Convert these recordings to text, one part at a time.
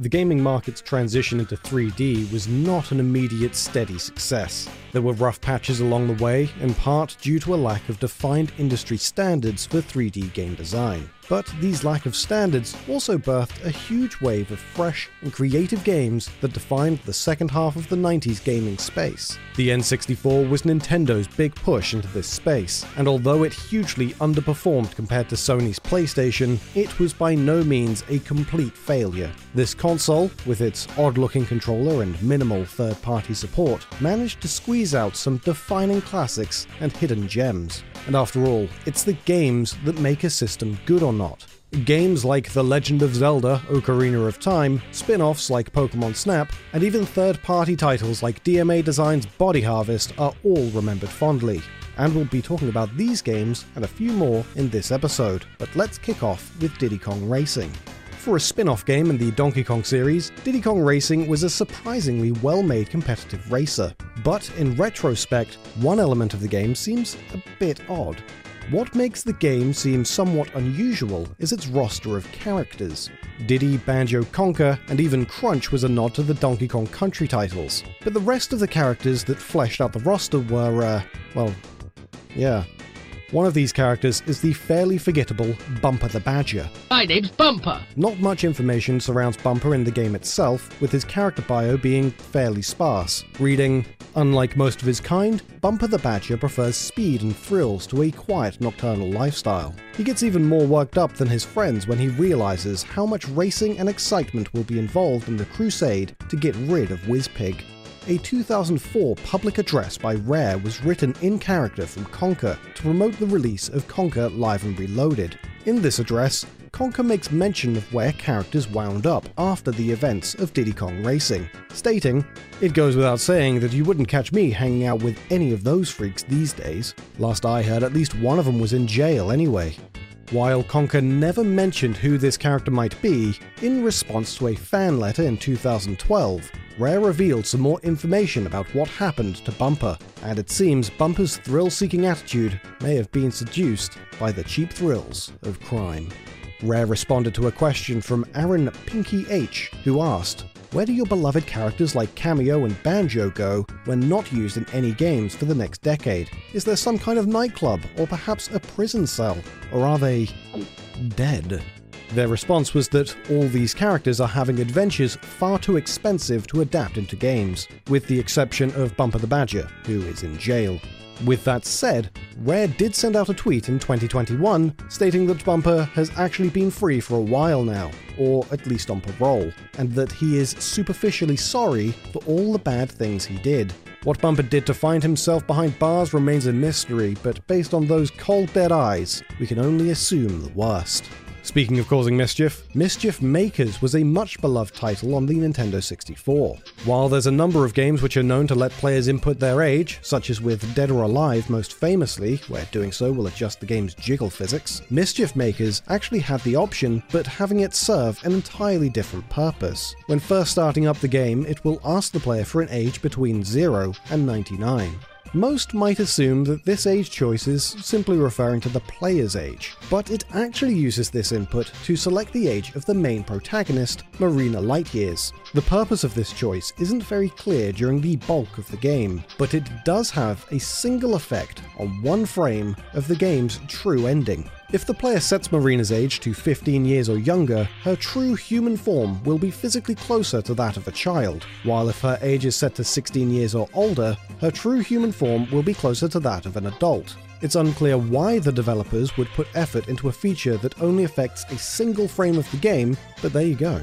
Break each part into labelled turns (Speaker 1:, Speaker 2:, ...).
Speaker 1: The gaming market's transition into 3D was not an immediate steady success. There were rough patches along the way, in part due to a lack of defined industry standards for 3D game design. But these lack of standards also birthed a huge wave of fresh and creative games that defined the second half of the 90s gaming space. The N64 was Nintendo's big push into this space, and although it hugely underperformed compared to Sony's PlayStation, it was by no means a complete failure. This console, with its odd looking controller and minimal third party support, managed to squeeze out some defining classics and hidden gems. And after all, it's the games that make a system good or not. Games like The Legend of Zelda Ocarina of Time, spin offs like Pokemon Snap, and even third party titles like DMA Design's Body Harvest are all remembered fondly. And we'll be talking about these games and a few more in this episode. But let's kick off with Diddy Kong Racing. For a spin off game in the Donkey Kong series, Diddy Kong Racing was a surprisingly well made competitive racer. But in retrospect, one element of the game seems a bit odd. What makes the game seem somewhat unusual is its roster of characters. Diddy, Banjo, Conker, and even Crunch was a nod to the Donkey Kong Country titles. But the rest of the characters that fleshed out the roster were, uh, well, yeah, one of these characters is the fairly forgettable Bumper the Badger.
Speaker 2: My name's Bumper.
Speaker 1: Not much information surrounds Bumper in the game itself, with his character bio being fairly sparse. Reading, Unlike most of his kind, Bumper the Badger prefers speed and thrills to a quiet nocturnal lifestyle. He gets even more worked up than his friends when he realizes how much racing and excitement will be involved in the crusade to get rid of Wizpig. A 2004 public address by Rare was written in character from Conker to promote the release of Conker Live and Reloaded. In this address, Conker makes mention of where characters wound up after the events of Diddy Kong Racing, stating, It goes without saying that you wouldn't catch me hanging out with any of those freaks these days. Last I heard, at least one of them was in jail anyway. While Conker never mentioned who this character might be, in response to a fan letter in 2012, Rare revealed some more information about what happened to Bumper, and it seems Bumper's thrill seeking attitude may have been seduced by the cheap thrills of crime. Rare responded to a question from Aaron Pinky H, who asked, Where do your beloved characters like Kameo and Banjo go when not used in any games for the next decade? Is there some kind of nightclub, or perhaps a prison cell? Or are they dead? Their response was that all these characters are having adventures far too expensive to adapt into games, with the exception of Bumper the Badger, who is in jail. With that said, Rare did send out a tweet in 2021 stating that Bumper has actually been free for a while now, or at least on parole, and that he is superficially sorry for all the bad things he did. What Bumper did to find himself behind bars remains a mystery, but based on those cold dead eyes, we can only assume the worst. Speaking of causing mischief, Mischief Makers was a much beloved title on the Nintendo 64. While there's a number of games which are known to let players input their age, such as with Dead or Alive most famously, where doing so will adjust the game's jiggle physics, Mischief Makers actually had the option, but having it serve an entirely different purpose. When first starting up the game, it will ask the player for an age between 0 and 99. Most might assume that this age choice is simply referring to the player's age, but it actually uses this input to select the age of the main protagonist, Marina Liteyears. The purpose of this choice isn't very clear during the bulk of the game, but it does have a single effect on one frame of the game's true ending. If the player sets Marina's age to 15 years or younger, her true human form will be physically closer to that of a child, while if her age is set to 16 years or older, her true human form will be closer to that of an adult. It's unclear why the developers would put effort into a feature that only affects a single frame of the game, but there you go.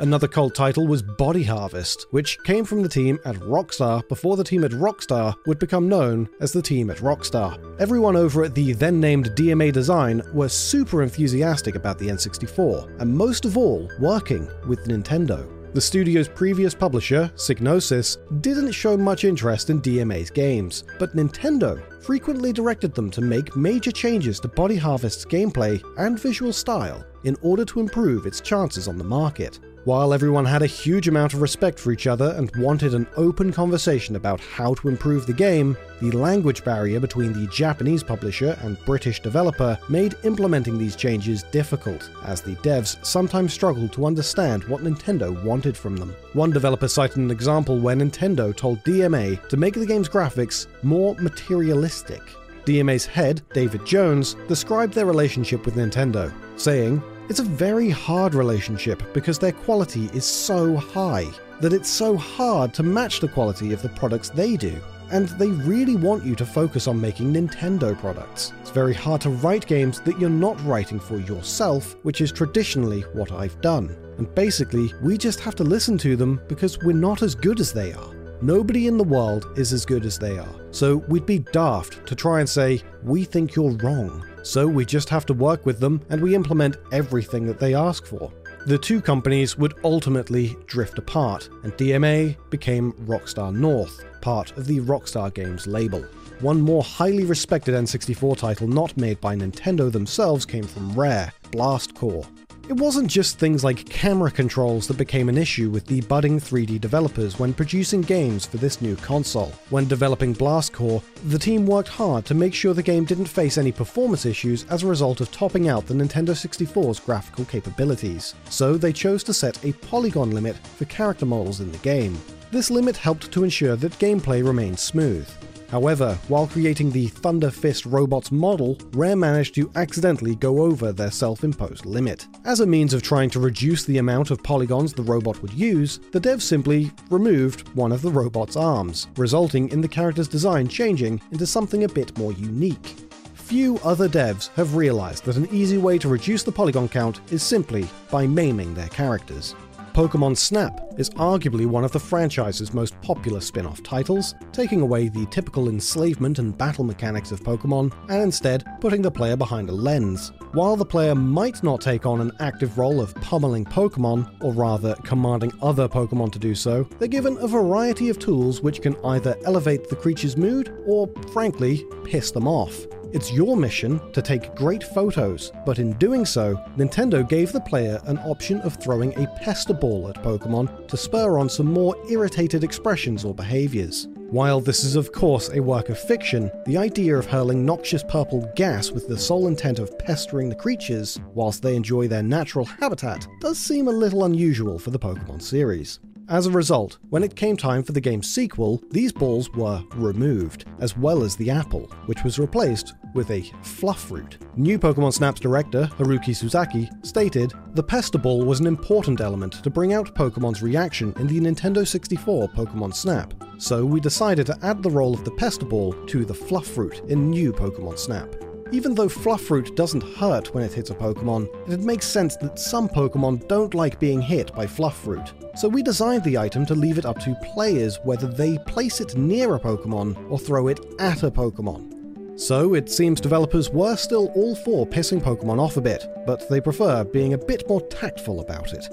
Speaker 1: Another cult title was Body Harvest, which came from the team at Rockstar before the team at Rockstar would become known as the team at Rockstar. Everyone over at the then named DMA Design were super enthusiastic about the N64, and most of all, working with Nintendo. The studio's previous publisher, Psygnosis, didn't show much interest in DMA's games, but Nintendo frequently directed them to make major changes to Body Harvest's gameplay and visual style in order to improve its chances on the market. While everyone had a huge amount of respect for each other and wanted an open conversation about how to improve the game, the language barrier between the Japanese publisher and British developer made implementing these changes difficult, as the devs sometimes struggled to understand what Nintendo wanted from them. One developer cited an example where Nintendo told DMA to make the game's graphics more materialistic. DMA's head, David Jones, described their relationship with Nintendo, saying, it's a very hard relationship because their quality is so high that it's so hard to match the quality of the products they do. And they really want you to focus on making Nintendo products. It's very hard to write games that you're not writing for yourself, which is traditionally what I've done. And basically, we just have to listen to them because we're not as good as they are. Nobody in the world is as good as they are. So we'd be daft to try and say, we think you're wrong. So we just have to work with them and we implement everything that they ask for. The two companies would ultimately drift apart, and DMA became Rockstar North, part of the Rockstar Games label. One more highly respected N64 title not made by Nintendo themselves came from Rare, Blast Corps. It wasn't just things like camera controls that became an issue with the budding 3D developers when producing games for this new console. When developing Blast Corps, the team worked hard to make sure the game didn't face any performance issues as a result of topping out the Nintendo 64's graphical capabilities. So they chose to set a polygon limit for character models in the game. This limit helped to ensure that gameplay remained smooth. However, while creating the Thunder Fist robots model, Rare managed to accidentally go over their self imposed limit. As a means of trying to reduce the amount of polygons the robot would use, the devs simply removed one of the robot's arms, resulting in the character's design changing into something a bit more unique. Few other devs have realized that an easy way to reduce the polygon count is simply by maiming their characters. Pokemon Snap is arguably one of the franchise's most popular spin off titles, taking away the typical enslavement and battle mechanics of Pokemon and instead putting the player behind a lens. While the player might not take on an active role of pummeling Pokemon, or rather commanding other Pokemon to do so, they're given a variety of tools which can either elevate the creature's mood or, frankly, piss them off. It's your mission to take great photos, but in doing so, Nintendo gave the player an option of throwing a pester ball at Pokemon to spur on some more irritated expressions or behaviors. While this is of course a work of fiction, the idea of hurling noxious purple gas with the sole intent of pestering the creatures whilst they enjoy their natural habitat does seem a little unusual for the Pokemon series. As a result, when it came time for the game's sequel, these balls were removed, as well as the apple, which was replaced with a fluff fruit. New Pokemon Snap's director, Haruki Suzaki, stated, The Pester Ball was an important element to bring out Pokemon's reaction in the Nintendo 64 Pokemon Snap, so we decided to add the role of the Pester Ball to the fluff fruit in new Pokemon Snap. Even though Fluffruit doesn't hurt when it hits a Pokemon, it makes sense that some Pokemon don't like being hit by Fluff Fruit. So we designed the item to leave it up to players whether they place it near a Pokemon or throw it at a Pokemon. So it seems developers were still all for pissing Pokemon off a bit, but they prefer being a bit more tactful about it.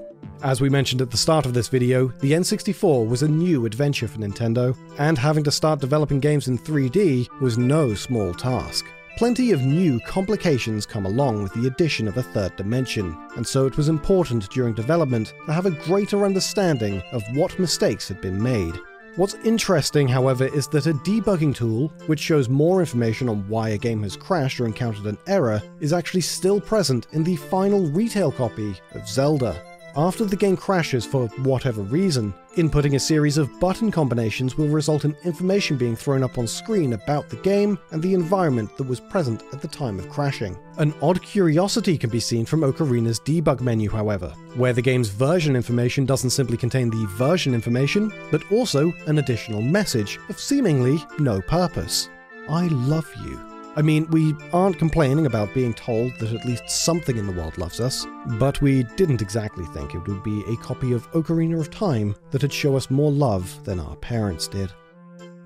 Speaker 1: As we mentioned at the start of this video, the N64 was a new adventure for Nintendo, and having to start developing games in 3D was no small task. Plenty of new complications come along with the addition of a third dimension, and so it was important during development to have a greater understanding of what mistakes had been made. What's interesting, however, is that a debugging tool, which shows more information on why a game has crashed or encountered an error, is actually still present in the final retail copy of Zelda. After the game crashes for whatever reason, inputting a series of button combinations will result in information being thrown up on screen about the game and the environment that was present at the time of crashing. An odd curiosity can be seen from Ocarina's debug menu, however, where the game's version information doesn't simply contain the version information, but also an additional message of seemingly no purpose. I love you. I mean, we aren't complaining about being told that at least something in the world loves us, but we didn't exactly think it would be a copy of Ocarina of Time that'd show us more love than our parents did.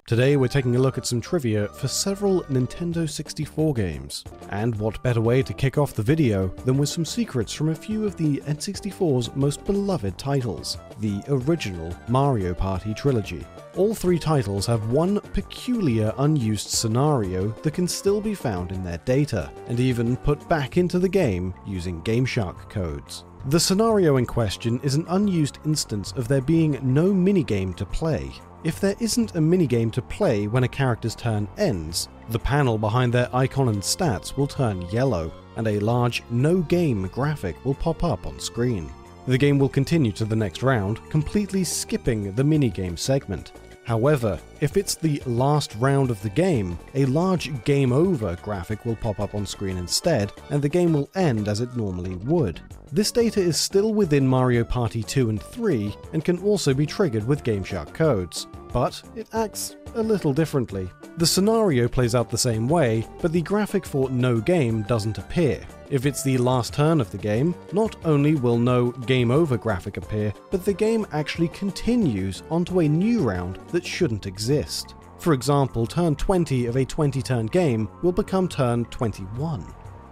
Speaker 1: Today we're taking a look at some trivia for several Nintendo 64 games. And what better way to kick off the video than with some secrets from a few of the N64's most beloved titles, the original Mario Party trilogy. All three titles have one peculiar unused scenario that can still be found in their data, and even put back into the game using GameShark codes. The scenario in question is an unused instance of there being no minigame to play, if there isn't a minigame to play when a character's turn ends, the panel behind their icon and stats will turn yellow, and a large no game graphic will pop up on screen. The game will continue to the next round, completely skipping the minigame segment. However, if it's the last round of the game, a large game over graphic will pop up on screen instead, and the game will end as it normally would. This data is still within Mario Party 2 and 3 and can also be triggered with GameShark codes, but it acts a little differently. The scenario plays out the same way, but the graphic for no game doesn't appear. If it's the last turn of the game, not only will no game over graphic appear, but the game actually continues onto a new round that shouldn't exist. For example, turn 20 of a 20 turn game will become turn 21.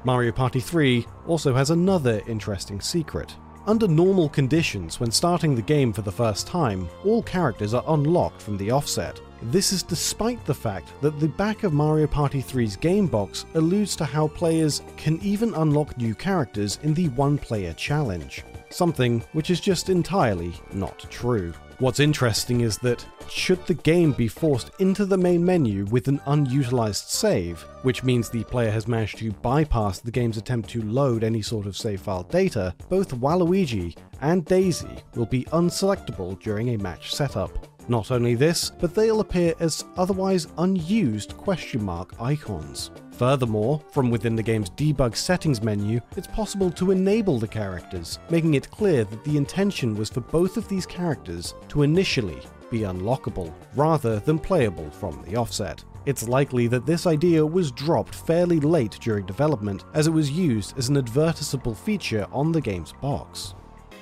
Speaker 1: Mario Party 3 also has another interesting secret. Under normal conditions, when starting the game for the first time, all characters are unlocked from the offset, this is despite the fact that the back of Mario Party 3's game box alludes to how players can even unlock new characters in the one player challenge, something which is just entirely not true. What's interesting is that, should the game be forced into the main menu with an unutilized save, which means the player has managed to bypass the game's attempt to load any sort of save file data, both Waluigi and Daisy will be unselectable during a match setup. Not only this, but they'll appear as otherwise unused question mark icons. Furthermore, from within the game's debug settings menu, it's possible to enable the characters, making it clear that the intention was for both of these characters to initially be unlockable, rather than playable from the offset. It's likely that this idea was dropped fairly late during development, as it was used as an advertisable feature on the game's box.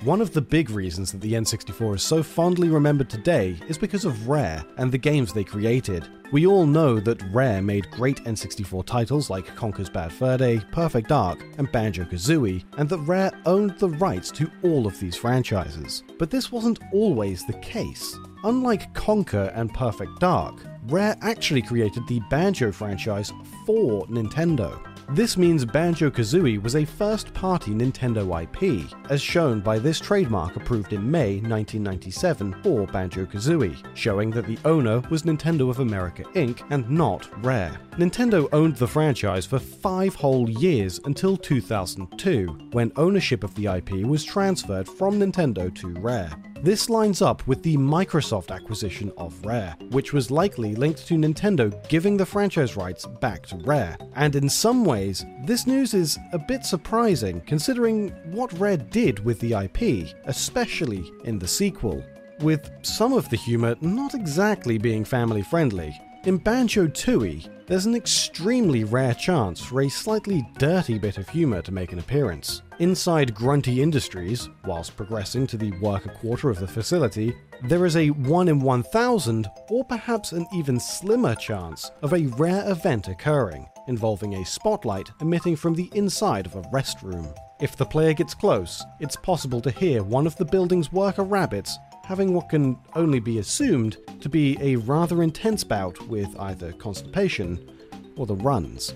Speaker 1: One of the big reasons that the N64 is so fondly remembered today is because of Rare and the games they created. We all know that Rare made great N64 titles like Conker's Bad Fur Day, Perfect Dark, and Banjo Kazooie, and that Rare owned the rights to all of these franchises. But this wasn't always the case. Unlike Conker and Perfect Dark, Rare actually created the Banjo franchise for Nintendo. This means Banjo Kazooie was a first party Nintendo IP, as shown by this trademark approved in May 1997 for Banjo Kazooie, showing that the owner was Nintendo of America Inc. and not Rare. Nintendo owned the franchise for five whole years until 2002, when ownership of the IP was transferred from Nintendo to Rare. This lines up with the Microsoft acquisition of Rare, which was likely linked to Nintendo giving the franchise rights back to Rare. And in some ways, this news is a bit surprising considering what Rare did with the IP, especially in the sequel. With some of the humour not exactly being family friendly, in Banjo Tooie, there's an extremely rare chance for a slightly dirty bit of humour to make an appearance. Inside Grunty Industries, whilst progressing to the worker quarter of the facility, there is a 1 in 1000 or perhaps an even slimmer chance of a rare event occurring, involving a spotlight emitting from the inside of a restroom. If the player gets close, it's possible to hear one of the building's worker rabbits having what can only be assumed to be a rather intense bout with either constipation or the runs.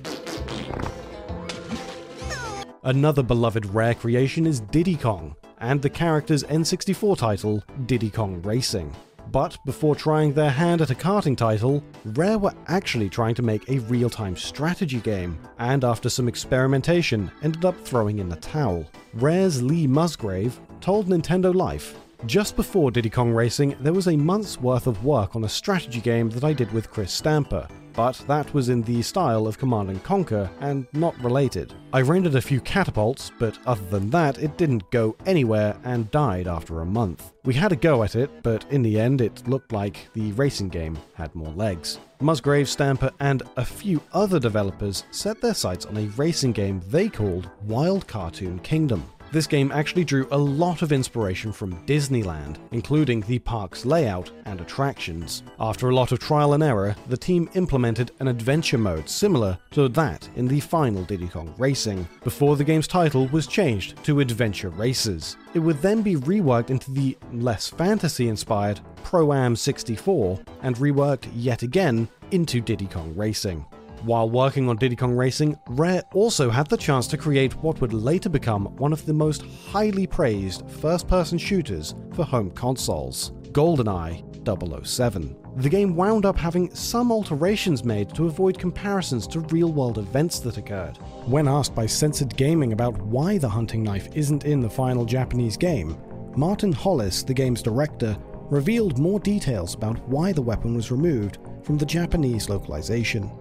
Speaker 1: Another beloved rare creation is Diddy Kong, and the character's N64 title, Diddy Kong Racing. But before trying their hand at a karting title, Rare were actually trying to make a real time strategy game, and after some experimentation, ended up throwing in the towel. Rare's Lee Musgrave told Nintendo Life just before Diddy Kong Racing, there was a month's worth of work on a strategy game that I did with Chris Stamper, but that was in the style of Command and Conquer and not related. I rendered a few catapults, but other than that, it didn't go anywhere and died after a month. We had a go at it, but in the end, it looked like the racing game had more legs. Musgrave, Stamper, and a few other developers set their sights on a racing game they called Wild Cartoon Kingdom. This game actually drew a lot of inspiration from Disneyland, including the park's layout and attractions. After a lot of trial and error, the team implemented an adventure mode similar to that in the final Diddy Kong Racing, before the game's title was changed to Adventure Races. It would then be reworked into the less fantasy inspired Pro Am 64 and reworked yet again into Diddy Kong Racing. While working on Diddy Kong Racing, Rare also had the chance to create what would later become one of the most highly praised first person shooters for home consoles GoldenEye 007. The game wound up having some alterations made to avoid comparisons to real world events that occurred. When asked by Censored Gaming about why the hunting knife isn't in the final Japanese game, Martin Hollis, the game's director, revealed more details about why the weapon was removed from the Japanese localization.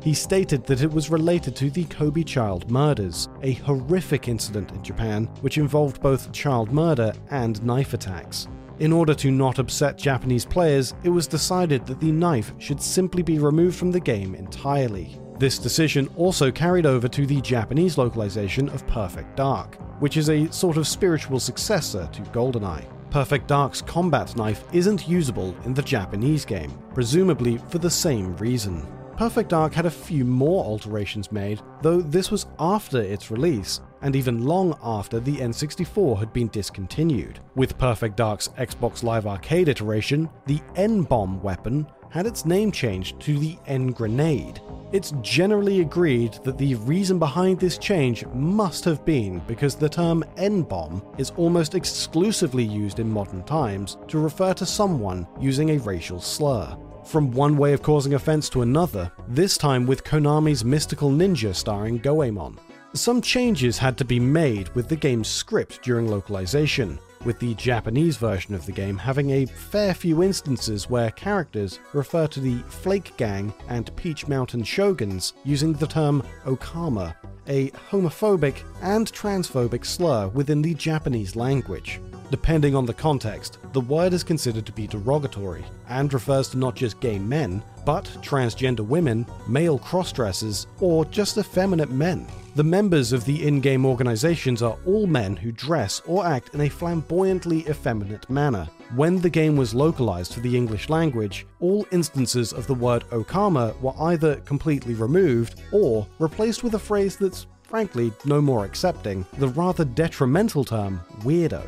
Speaker 1: He stated that it was related to the Kobe child murders, a horrific incident in Japan which involved both child murder and knife attacks. In order to not upset Japanese players, it was decided that the knife should simply be removed from the game entirely. This decision also carried over to the Japanese localization of Perfect Dark, which is a sort of spiritual successor to GoldenEye. Perfect Dark's combat knife isn't usable in the Japanese game, presumably for the same reason. Perfect Dark had a few more alterations made, though this was after its release, and even long after the N64 had been discontinued. With Perfect Dark's Xbox Live Arcade iteration, the N-Bomb weapon had its name changed to the N-Grenade. It's generally agreed that the reason behind this change must have been because the term N-bomb is almost exclusively used in modern times to refer to someone using a racial slur from one way of causing offense to another, this time with Konami's Mystical Ninja starring Goemon. Some changes had to be made with the game's script during localization, with the Japanese version of the game having a fair few instances where characters refer to the Flake Gang and Peach Mountain Shoguns using the term Okama, a homophobic and transphobic slur within the Japanese language. Depending on the context, the word is considered to be derogatory and refers to not just gay men, but transgender women, male crossdressers, or just effeminate men. The members of the in game organizations are all men who dress or act in a flamboyantly effeminate manner. When the game was localized for the English language, all instances of the word Okama were either completely removed or replaced with a phrase that's frankly no more accepting the rather detrimental term weirdo.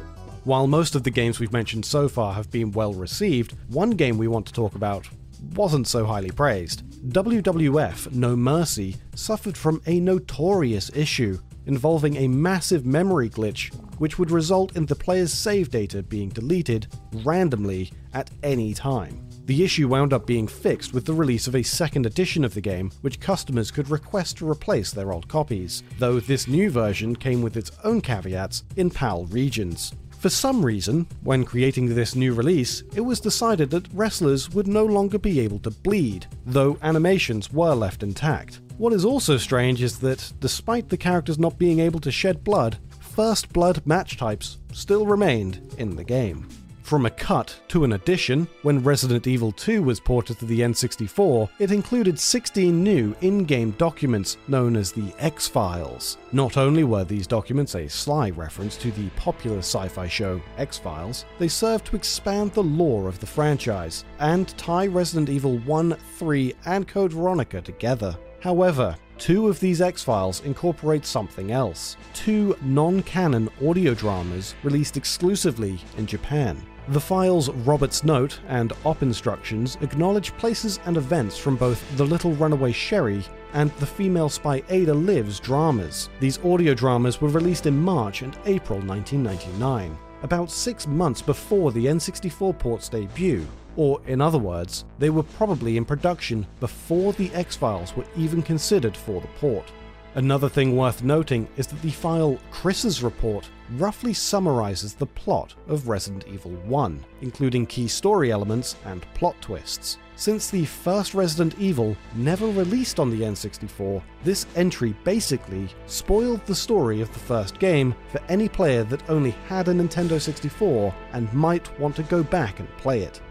Speaker 1: While most of the games we've mentioned so far have been well received, one game we want to talk about wasn't so highly praised. WWF No Mercy suffered from a notorious issue involving a massive memory glitch which would result in the player's save data being deleted randomly at any time. The issue wound up being fixed with the release of a second edition of the game, which customers could request to replace their old copies, though this new version came with its own caveats in PAL regions. For some reason, when creating this new release, it was decided that wrestlers would no longer be able to bleed, though animations were left intact. What is also strange is that, despite the characters not being able to shed blood, First Blood match types still remained in the game. From a cut to an addition, when Resident Evil 2 was ported to the N64, it included 16 new in game documents known as the X Files. Not only were these documents a sly reference to the popular sci fi show X Files, they served to expand the lore of the franchise and tie Resident Evil 1, 3, and Code Veronica together. However, Two of these X Files incorporate something else two non canon audio dramas released exclusively in Japan. The files Robert's Note and Op Instructions acknowledge places and events from both The Little Runaway Sherry and The Female Spy Ada Lives dramas. These audio dramas were released in March and April 1999, about six months before the N64 port's debut. Or, in other words, they were probably in production before the X Files were even considered for the port. Another thing worth noting is that the file Chris's Report roughly summarizes the plot of Resident Evil 1, including key story elements and plot twists. Since the first Resident Evil never released on the N64, this entry basically spoiled the story of the first game for any player that only had a Nintendo 64 and might want to go back and play it.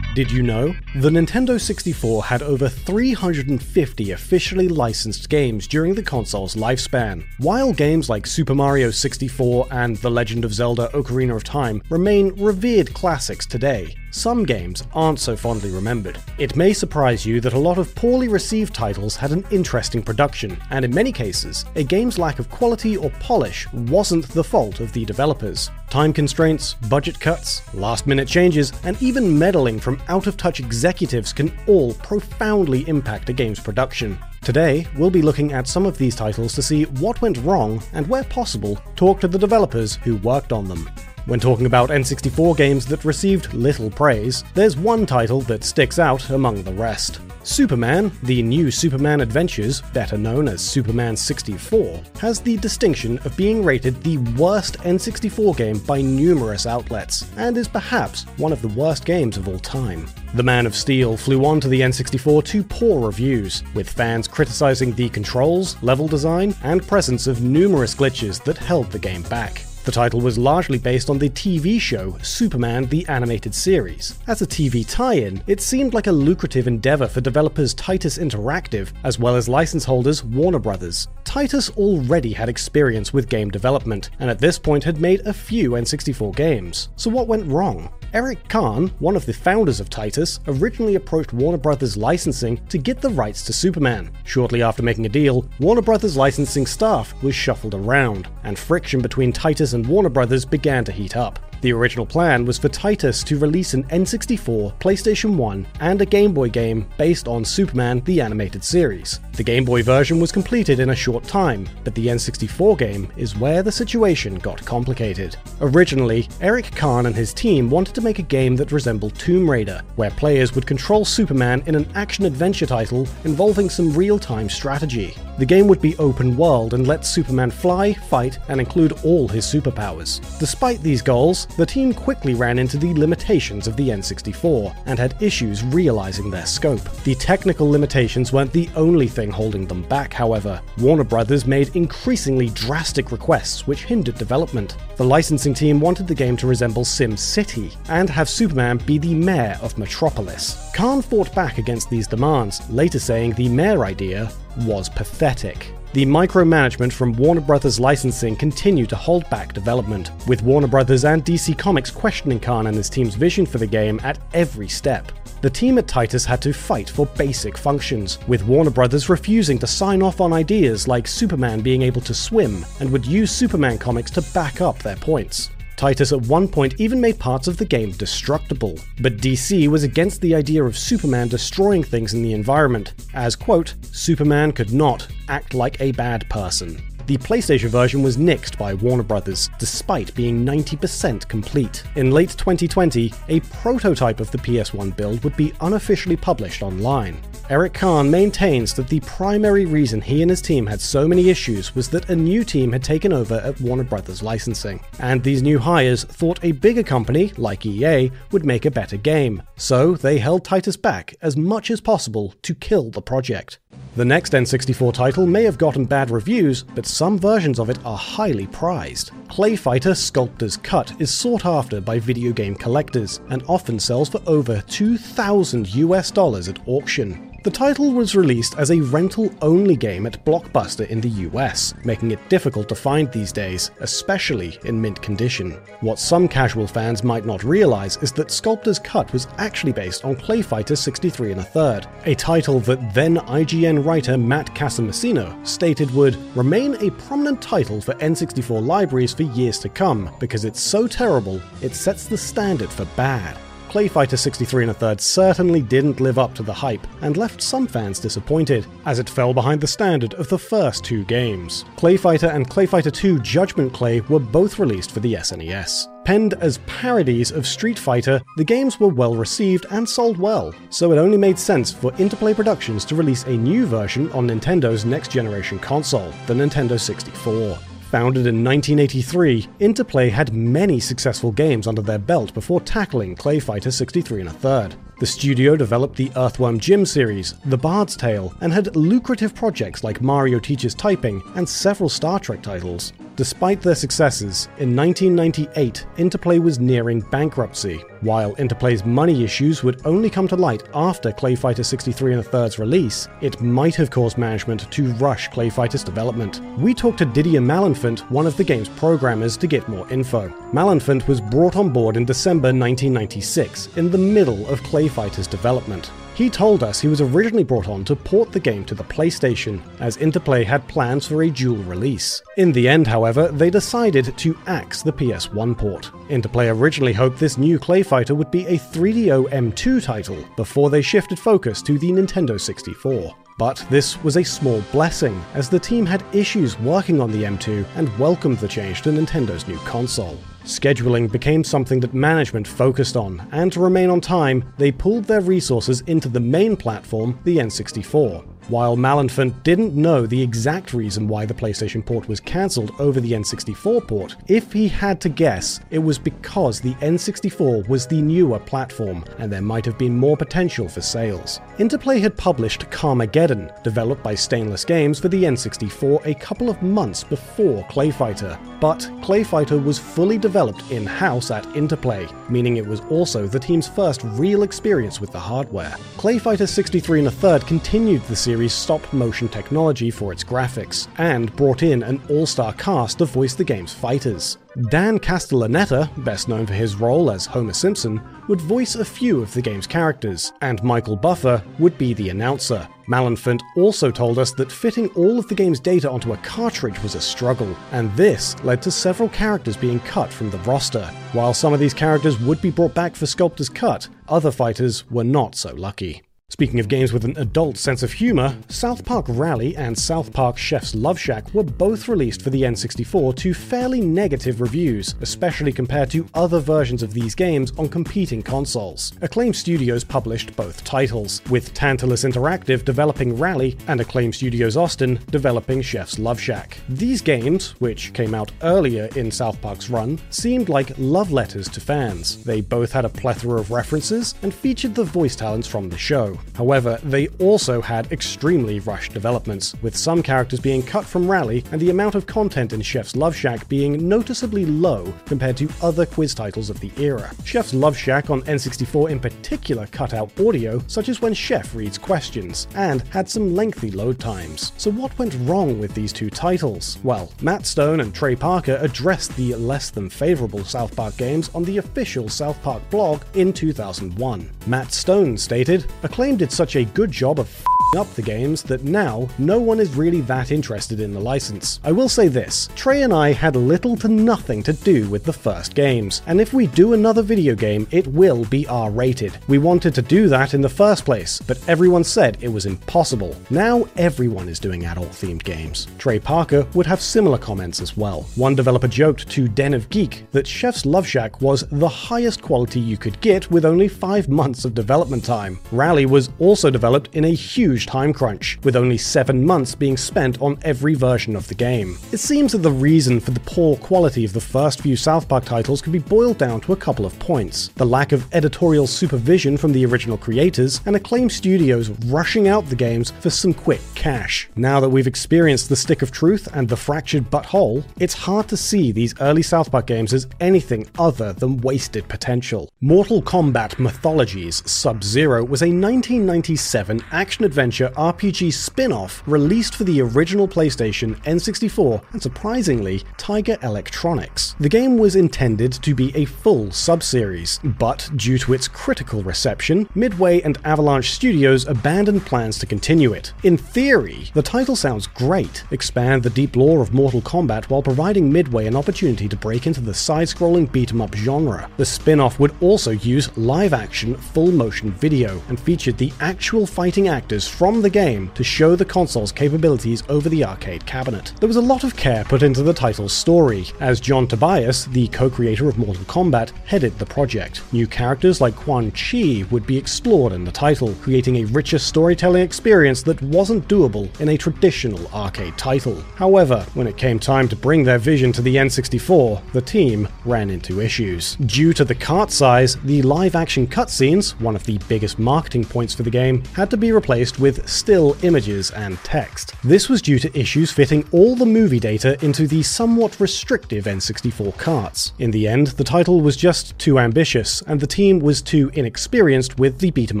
Speaker 1: Did you know? The Nintendo 64 had over 350 officially licensed games during the console's lifespan. While games like Super Mario 64 and The Legend of Zelda Ocarina of Time remain revered classics today, some games aren't so fondly remembered. It may surprise you that a lot of poorly received titles had an interesting production, and in many cases, a game's lack of quality or polish wasn't the fault of the developers. Time constraints, budget cuts, last minute changes, and even meddling from out of touch executives can all profoundly impact a game's production. Today, we'll be looking at some of these titles to see what went wrong and, where possible, talk to the developers who worked on them. When talking about N64 games that received little praise, there's one title that sticks out among the rest. Superman, the new Superman Adventures, better known as Superman 64, has the distinction of being rated the worst N64 game by numerous outlets, and is perhaps one of the worst games of all time. The Man of Steel flew onto the N64 to poor reviews, with fans criticizing the controls, level design, and presence of numerous glitches that held the game back. The title was largely based on the TV show Superman the Animated Series. As a TV tie in, it seemed like a lucrative endeavor for developers Titus Interactive, as well as license holders Warner Brothers. Titus already had experience with game development, and at this point had made a few N64 games. So what went wrong? Eric Caen, one of the founders of Titus, originally approached Warner Brothers Licensing to get the rights to Superman. Shortly after making a deal, Warner Brothers licensing staff was shuffled around, and friction between Titus and Warner Brothers began to heat up. The original plan was for Titus to release an N64, PlayStation 1, and a Game Boy game based on Superman the Animated Series. The Game Boy version was completed in a short time, but the N64 game is where the situation got complicated. Originally, Eric Caen and his team wanted to make a game that resembled Tomb Raider, where players would control Superman in an action adventure title involving some real time strategy. The game would be open world and let Superman fly, fight, and include all his superpowers. Despite these goals, the team quickly ran into the limitations of the N64 and had issues realizing their scope. The technical limitations weren't the only thing holding them back, however. Warner Brothers made increasingly drastic requests which hindered development. The licensing team wanted the game to resemble Sim City and have Superman be the mayor of Metropolis. Caen fought back against these demands, later saying the mayor idea was pathetic. The micromanagement from Warner Brothers licensing continued to hold back development, with Warner Brothers and DC Comics questioning Caen and his team's vision for the game at every step. The team at Titus had to fight for basic functions, with Warner Brothers refusing to sign off on ideas like Superman being able to swim, and would use Superman comics to back up their points. Titus at one point even made parts of the game destructible. But DC was against the idea of Superman destroying things in the environment, as, quote, Superman could not act like a bad person. The PlayStation version was nixed by Warner Brothers, despite being 90% complete. In late 2020, a prototype of the PS1 build would be unofficially published online. Eric Caen maintains that the primary reason he and his team had so many issues was that a new team had taken over at Warner Brothers Licensing, and these new hires thought a bigger company, like EA, would make a better game. So they held Titus back as much as possible to kill the project. The next N64 title may have gotten bad reviews, but some versions of it are highly prized. Clay Fighter Sculptor's Cut is sought after by video game collectors and often sells for over 2,000 US dollars at auction. The title was released as a rental only game at Blockbuster in the US, making it difficult to find these days, especially in mint condition. What some casual fans might not realize is that Sculptor's Cut was actually based on Clay Fighter 63 and a third, a title that then IGN writer Matt Casamassina stated would remain a prominent title for N64 libraries for years to come because it's so terrible it sets the standard for bad. Clay Fighter 63 and a third certainly didn't live up to the hype and left some fans disappointed, as it fell behind the standard of the first two games. Clay Fighter and Clay Fighter 2 Judgment Clay were both released for the SNES. Penned as parodies of Street Fighter, the games were well received and sold well, so it only made sense for Interplay Productions to release a new version on Nintendo's next generation console, the Nintendo 64. Founded in 1983, Interplay had many successful games under their belt before tackling Clay Fighter 63 and a third. The studio developed the Earthworm Jim series, The Bard's Tale, and had lucrative projects like Mario Teaches Typing and several Star Trek titles. Despite their successes, in 1998, Interplay was nearing bankruptcy. While Interplay's money issues would only come to light after Clay Fighter 63 and a third's release, it might have caused management to rush Clay Fighter's development. We talked to Didier Malenfant, one of the game's programmers, to get more info. Malenfant was brought on board in December 1996, in the middle of Clay Fighter's development. He told us he was originally brought on to port the game to the PlayStation, as Interplay had plans for a dual release. In the end, however, they decided to axe the PS1 port. Interplay originally hoped this new Clay Fighter would be a 3DO M2 title before they shifted focus to the Nintendo 64. But this was a small blessing, as the team had issues working on the M2 and welcomed the change to Nintendo's new console. Scheduling became something that management focused on, and to remain on time, they pulled their resources into the main platform, the N64. While Malenfant didn't know the exact reason why the PlayStation port was cancelled over the N64 port, if he had to guess, it was because the N64 was the newer platform, and there might have been more potential for sales. Interplay had published Carmageddon, developed by Stainless Games for the N64 a couple of months before Clay Fighter, but Clay Fighter was fully developed in house at Interplay, meaning it was also the team's first real experience with the hardware. Clay Fighter 63 and a third continued the series stop motion technology for its graphics, and brought in an all star cast to voice the game's fighters. Dan Castellaneta, best known for his role as Homer Simpson, would voice a few of the game's characters, and Michael Buffer would be the announcer. Malenfant also told us that fitting all of the game's data onto a cartridge was a struggle, and this led to several characters being cut from the roster. While some of these characters would be brought back for Sculptor's Cut, other fighters were not so lucky. Speaking of games with an adult sense of humour, South Park Rally and South Park Chef's Love Shack were both released for the N64 to fairly negative reviews, especially compared to other versions of these games on competing consoles. Acclaim Studios published both titles, with Tantalus Interactive developing Rally and Acclaim Studios Austin developing Chef's Love Shack. These games, which came out earlier in South Park's run, seemed like love letters to fans. They both had a plethora of references and featured the voice talents from the show. However, they also had extremely rushed developments, with some characters being cut from Rally and the amount of content in Chef's Love Shack being noticeably low compared to other quiz titles of the era. Chef's Love Shack on N64 in particular cut out audio, such as when Chef reads questions, and had some lengthy load times. So, what went wrong with these two titles? Well, Matt Stone and Trey Parker addressed the less than favourable South Park games on the official South Park blog in 2001. Matt Stone stated, Acclaim did such a good job of up the games that now no one is really that interested in the license. I will say this Trey and I had little to nothing to do with the first games, and if we do another video game, it will be R rated. We wanted to do that in the first place, but everyone said it was impossible. Now everyone is doing adult themed games. Trey Parker would have similar comments as well. One developer joked to Den of Geek that Chef's Love Shack was the highest quality you could get with only 5 months of development time. Rally was also developed in a huge time crunch, with only 7 months being spent on every version of the game. It seems that the reason for the poor quality of the first few South Park titles can be boiled down to a couple of points. The lack of editorial supervision from the original creators, and Acclaim Studios rushing out the games for some quick cash. Now that we've experienced the Stick of Truth and the Fractured Butthole, it's hard to see these early South Park games as anything other than wasted potential. Mortal Kombat Mythologies Sub Zero was a 1997 action adventure RPG spin off released for the original PlayStation, N64, and surprisingly, Tiger Electronics. The game was intended to be a full sub series, but due to its critical reception, Midway and Avalanche Studios abandoned plans to continue it. In theory, the title sounds great, expand the deep lore of Mortal Kombat while providing Midway an opportunity to break into the side scrolling beat 'em up genre. The spin off would also use live action, full motion video and featured the actual fighting actors from the game to show the console's capabilities over the arcade cabinet. There was a lot of care put into the title's story, as John Tobias, the co creator of Mortal Kombat, headed the project. New characters like Quan Chi would be explored in the title, creating a richer storytelling experience that wasn't doable in a traditional arcade title. However, when it came time to bring their vision to the N64, the team ran into issues. Due to the cart size, the live action cutscenes, one of the biggest marketing points for the game, had to be replaced with still images and text. This was due to issues fitting all the movie data into the somewhat restrictive N64 carts. In the end, the title was just too ambitious, and the team was too inexperienced with the beat 'em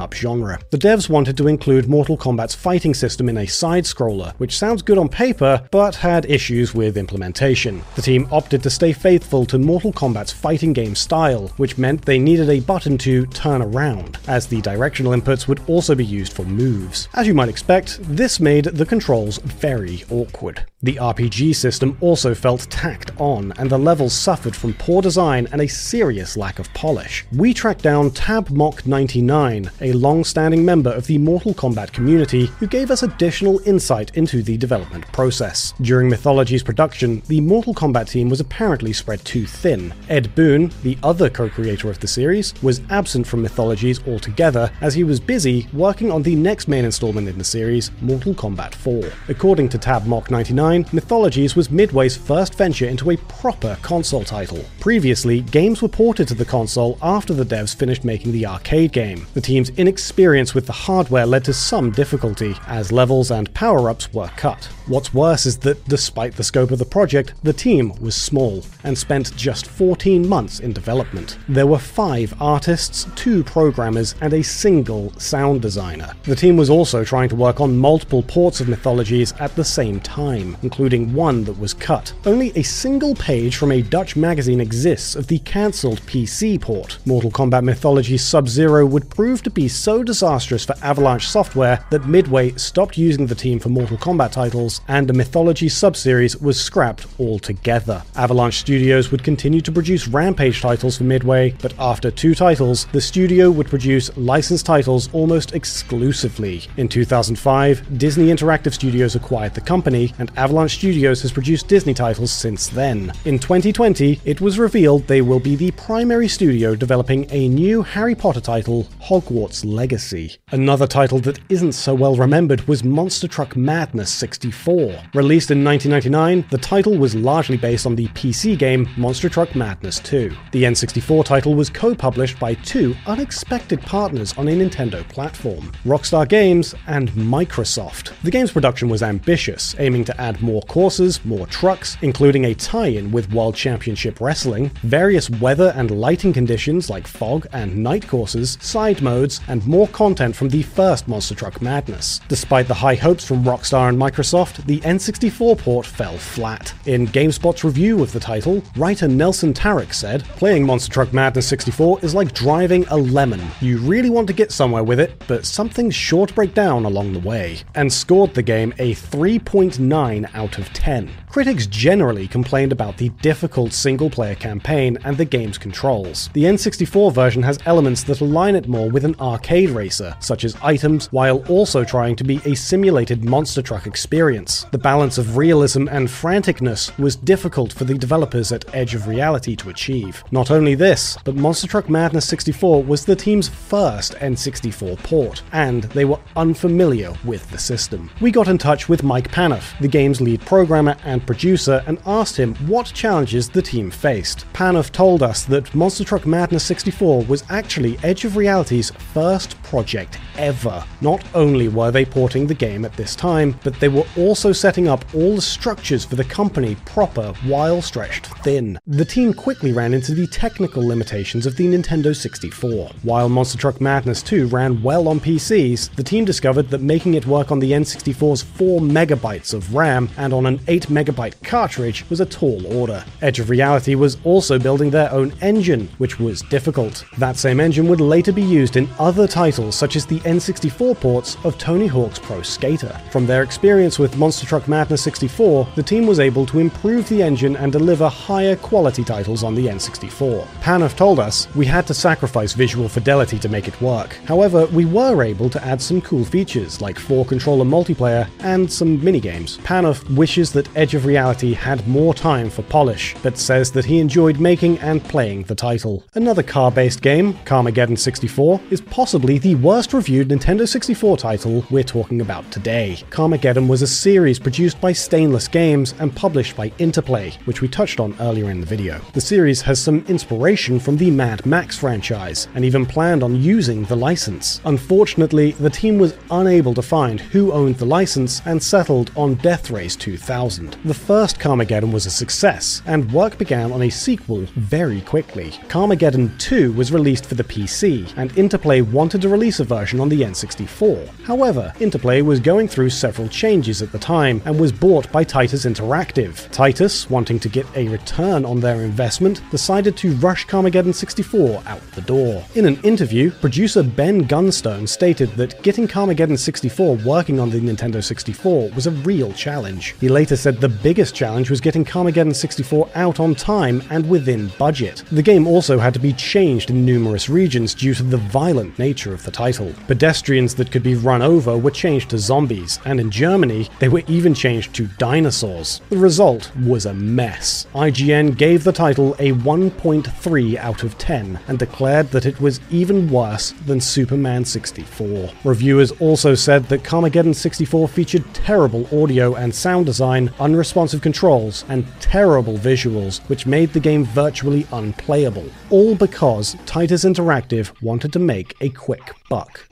Speaker 1: up genre. The devs wanted to include Mortal Kombat's fighting system in a side scroller, which sounds good on paper, but had issues with implementation. The team opted to stay faithful to Mortal Kombat's fighting game style, which meant they needed a button to turn around, as the directional inputs would also be used for moves. As you might expect, this made the controls very awkward. The RPG system also felt tacked on, and the levels suffered from poor design and a serious lack of polish. We tracked down Tab Mock 99, a long standing member of the Mortal Kombat community, who gave us additional insight into the development process. During Mythology's production, the Mortal Kombat team was apparently spread too thin. Ed Boon, the other co creator of the series, was absent from Mythologies altogether as he was busy working on the next main installment in the series, Mortal Kombat 4. According to TabMock99, Mythologies was Midway's first venture into a proper console title. Previously, games were ported to the console after the devs finished making the arcade game. The team's inexperience with the hardware led to some difficulty, as levels and power ups were cut. What's worse is that despite the scope of the project, the team was small and spent just 14 months in development. There were five artists, two programmers, and a single sound designer. The team was also trying to work on multiple ports of Mythologies at the same time, including one that was cut. Only a single page from a Dutch magazine exists of the cancelled PC port. Mortal Kombat Mythology Sub Zero would prove to be so disastrous for Avalanche Software that Midway stopped using the team for Mortal Kombat titles, and the Mythology subseries was scrapped altogether. Avalanche Studios would continue to produce Rampage titles for Midway, but after two titles, the studio would produce licensed titles almost exclusively. In 2005, Disney Interactive Studios acquired the company, and Avalanche Studios has produced Disney titles since then. In 2020, it was revealed they will be the primary studio developing a new Harry Potter title, Hogwarts Legacy. Another title that isn't so well remembered was Monster Truck Madness 64. Released in 1999, the title was largely based on the PC game Monster Truck Madness 2. The N64 title was co published by two unexpected partners on a Nintendo platform Rockstar Games and Microsoft. The game's production was ambitious, aiming to add more courses, more trucks, including a tie in with World Championship Wrestling, various weather and lighting conditions like fog and night courses, side modes, and more content from the first Monster Truck Madness. Despite the high hopes from Rockstar and Microsoft, the N64 port fell flat. In GameSpot's review of the title, writer Nelson Taruc said, Playing Monster Truck Madness 64 is like driving a lemon. You really want to get somewhere with it, but something's sure to break down along the way. And scored the game a 3.9 out of 10. Critics generally complained about the difficult single player campaign and the game's controls. The N64 version has elements that align it more with an arcade racer, such as items, while also trying to be a simulated monster truck experience. The balance of realism and franticness was difficult for the developers at Edge of Reality to achieve. Not only this, but Monster Truck Madness 64 was the team's first N64 port, and they were unfamiliar with the system. We got in touch with Mike Panoff, the game's lead programmer and producer, and asked him what challenges the team faced. Panoff told us that Monster Truck Madness 64 was actually Edge of Reality's first project ever. Not only were they porting the game at this time, but they were also setting up all the structures for the company proper while stretched thin. The team quickly ran into the technical limitations of the Nintendo 64. While Monster Truck Madness 2 ran well on PCs, the team discovered that making it work on the N64's 4 megabytes of RAM and on an 8 megabyte cartridge was a tall order. Edge of Reality was also building their own engine, which was difficult. That same engine would later be used in other titles such as the N64 ports of Tony Hawk's Pro Skater. From their experience with Monster Truck Madness 64, the team was able to improve the engine and deliver higher quality titles on the N64. Panoff told us, We had to sacrifice visual fidelity to make it work. However, we were able to add some cool features like 4 controller multiplayer and some minigames. Panoff wishes that Edge of Reality had more time for polish, but says that he enjoyed making and playing the title. Another car based game, Carmageddon 64, is possibly the worst reviewed Nintendo 64 title we're talking about today. Carmageddon was a series produced by Stainless Games and published by Interplay, which we touched on earlier in the video. The series has some inspiration from the Mad Max franchise, and even planned on using the license. Unfortunately, the team was unable to find who owned the license and settled on Death Race 2000. The first Carmageddon was a success, and work began on a sequel very quickly. Carmageddon 2 was released for the PC, and Interplay wanted to release a version on the N64. However, Interplay was going through several changes at the time and was bought by Titus Interactive. Titus, wanting to get a return on their investment, decided to rush Carmageddon 64 out the door. In an interview, producer Ben Gunstone stated that getting Carmageddon 64 working on the Nintendo 64 was a real challenge. He later said the biggest challenge was getting Carmageddon 64 out on time and within budget. The game also had to be changed in numerous regions due to the violent nature of the title. Pedestrians that could be run over were changed to zombies, and in Germany, they were even changed to dinosaurs. The result was a mess. IGN gave the title a 1.3 out of 10 and declared that it was even worse than Superman 64. Reviewers also said that Carmageddon 64 featured terrible audio and sound design, unresponsive controls, and terrible visuals, which made the game virtually unplayable. All because Titus Interactive wanted to make a quick buck.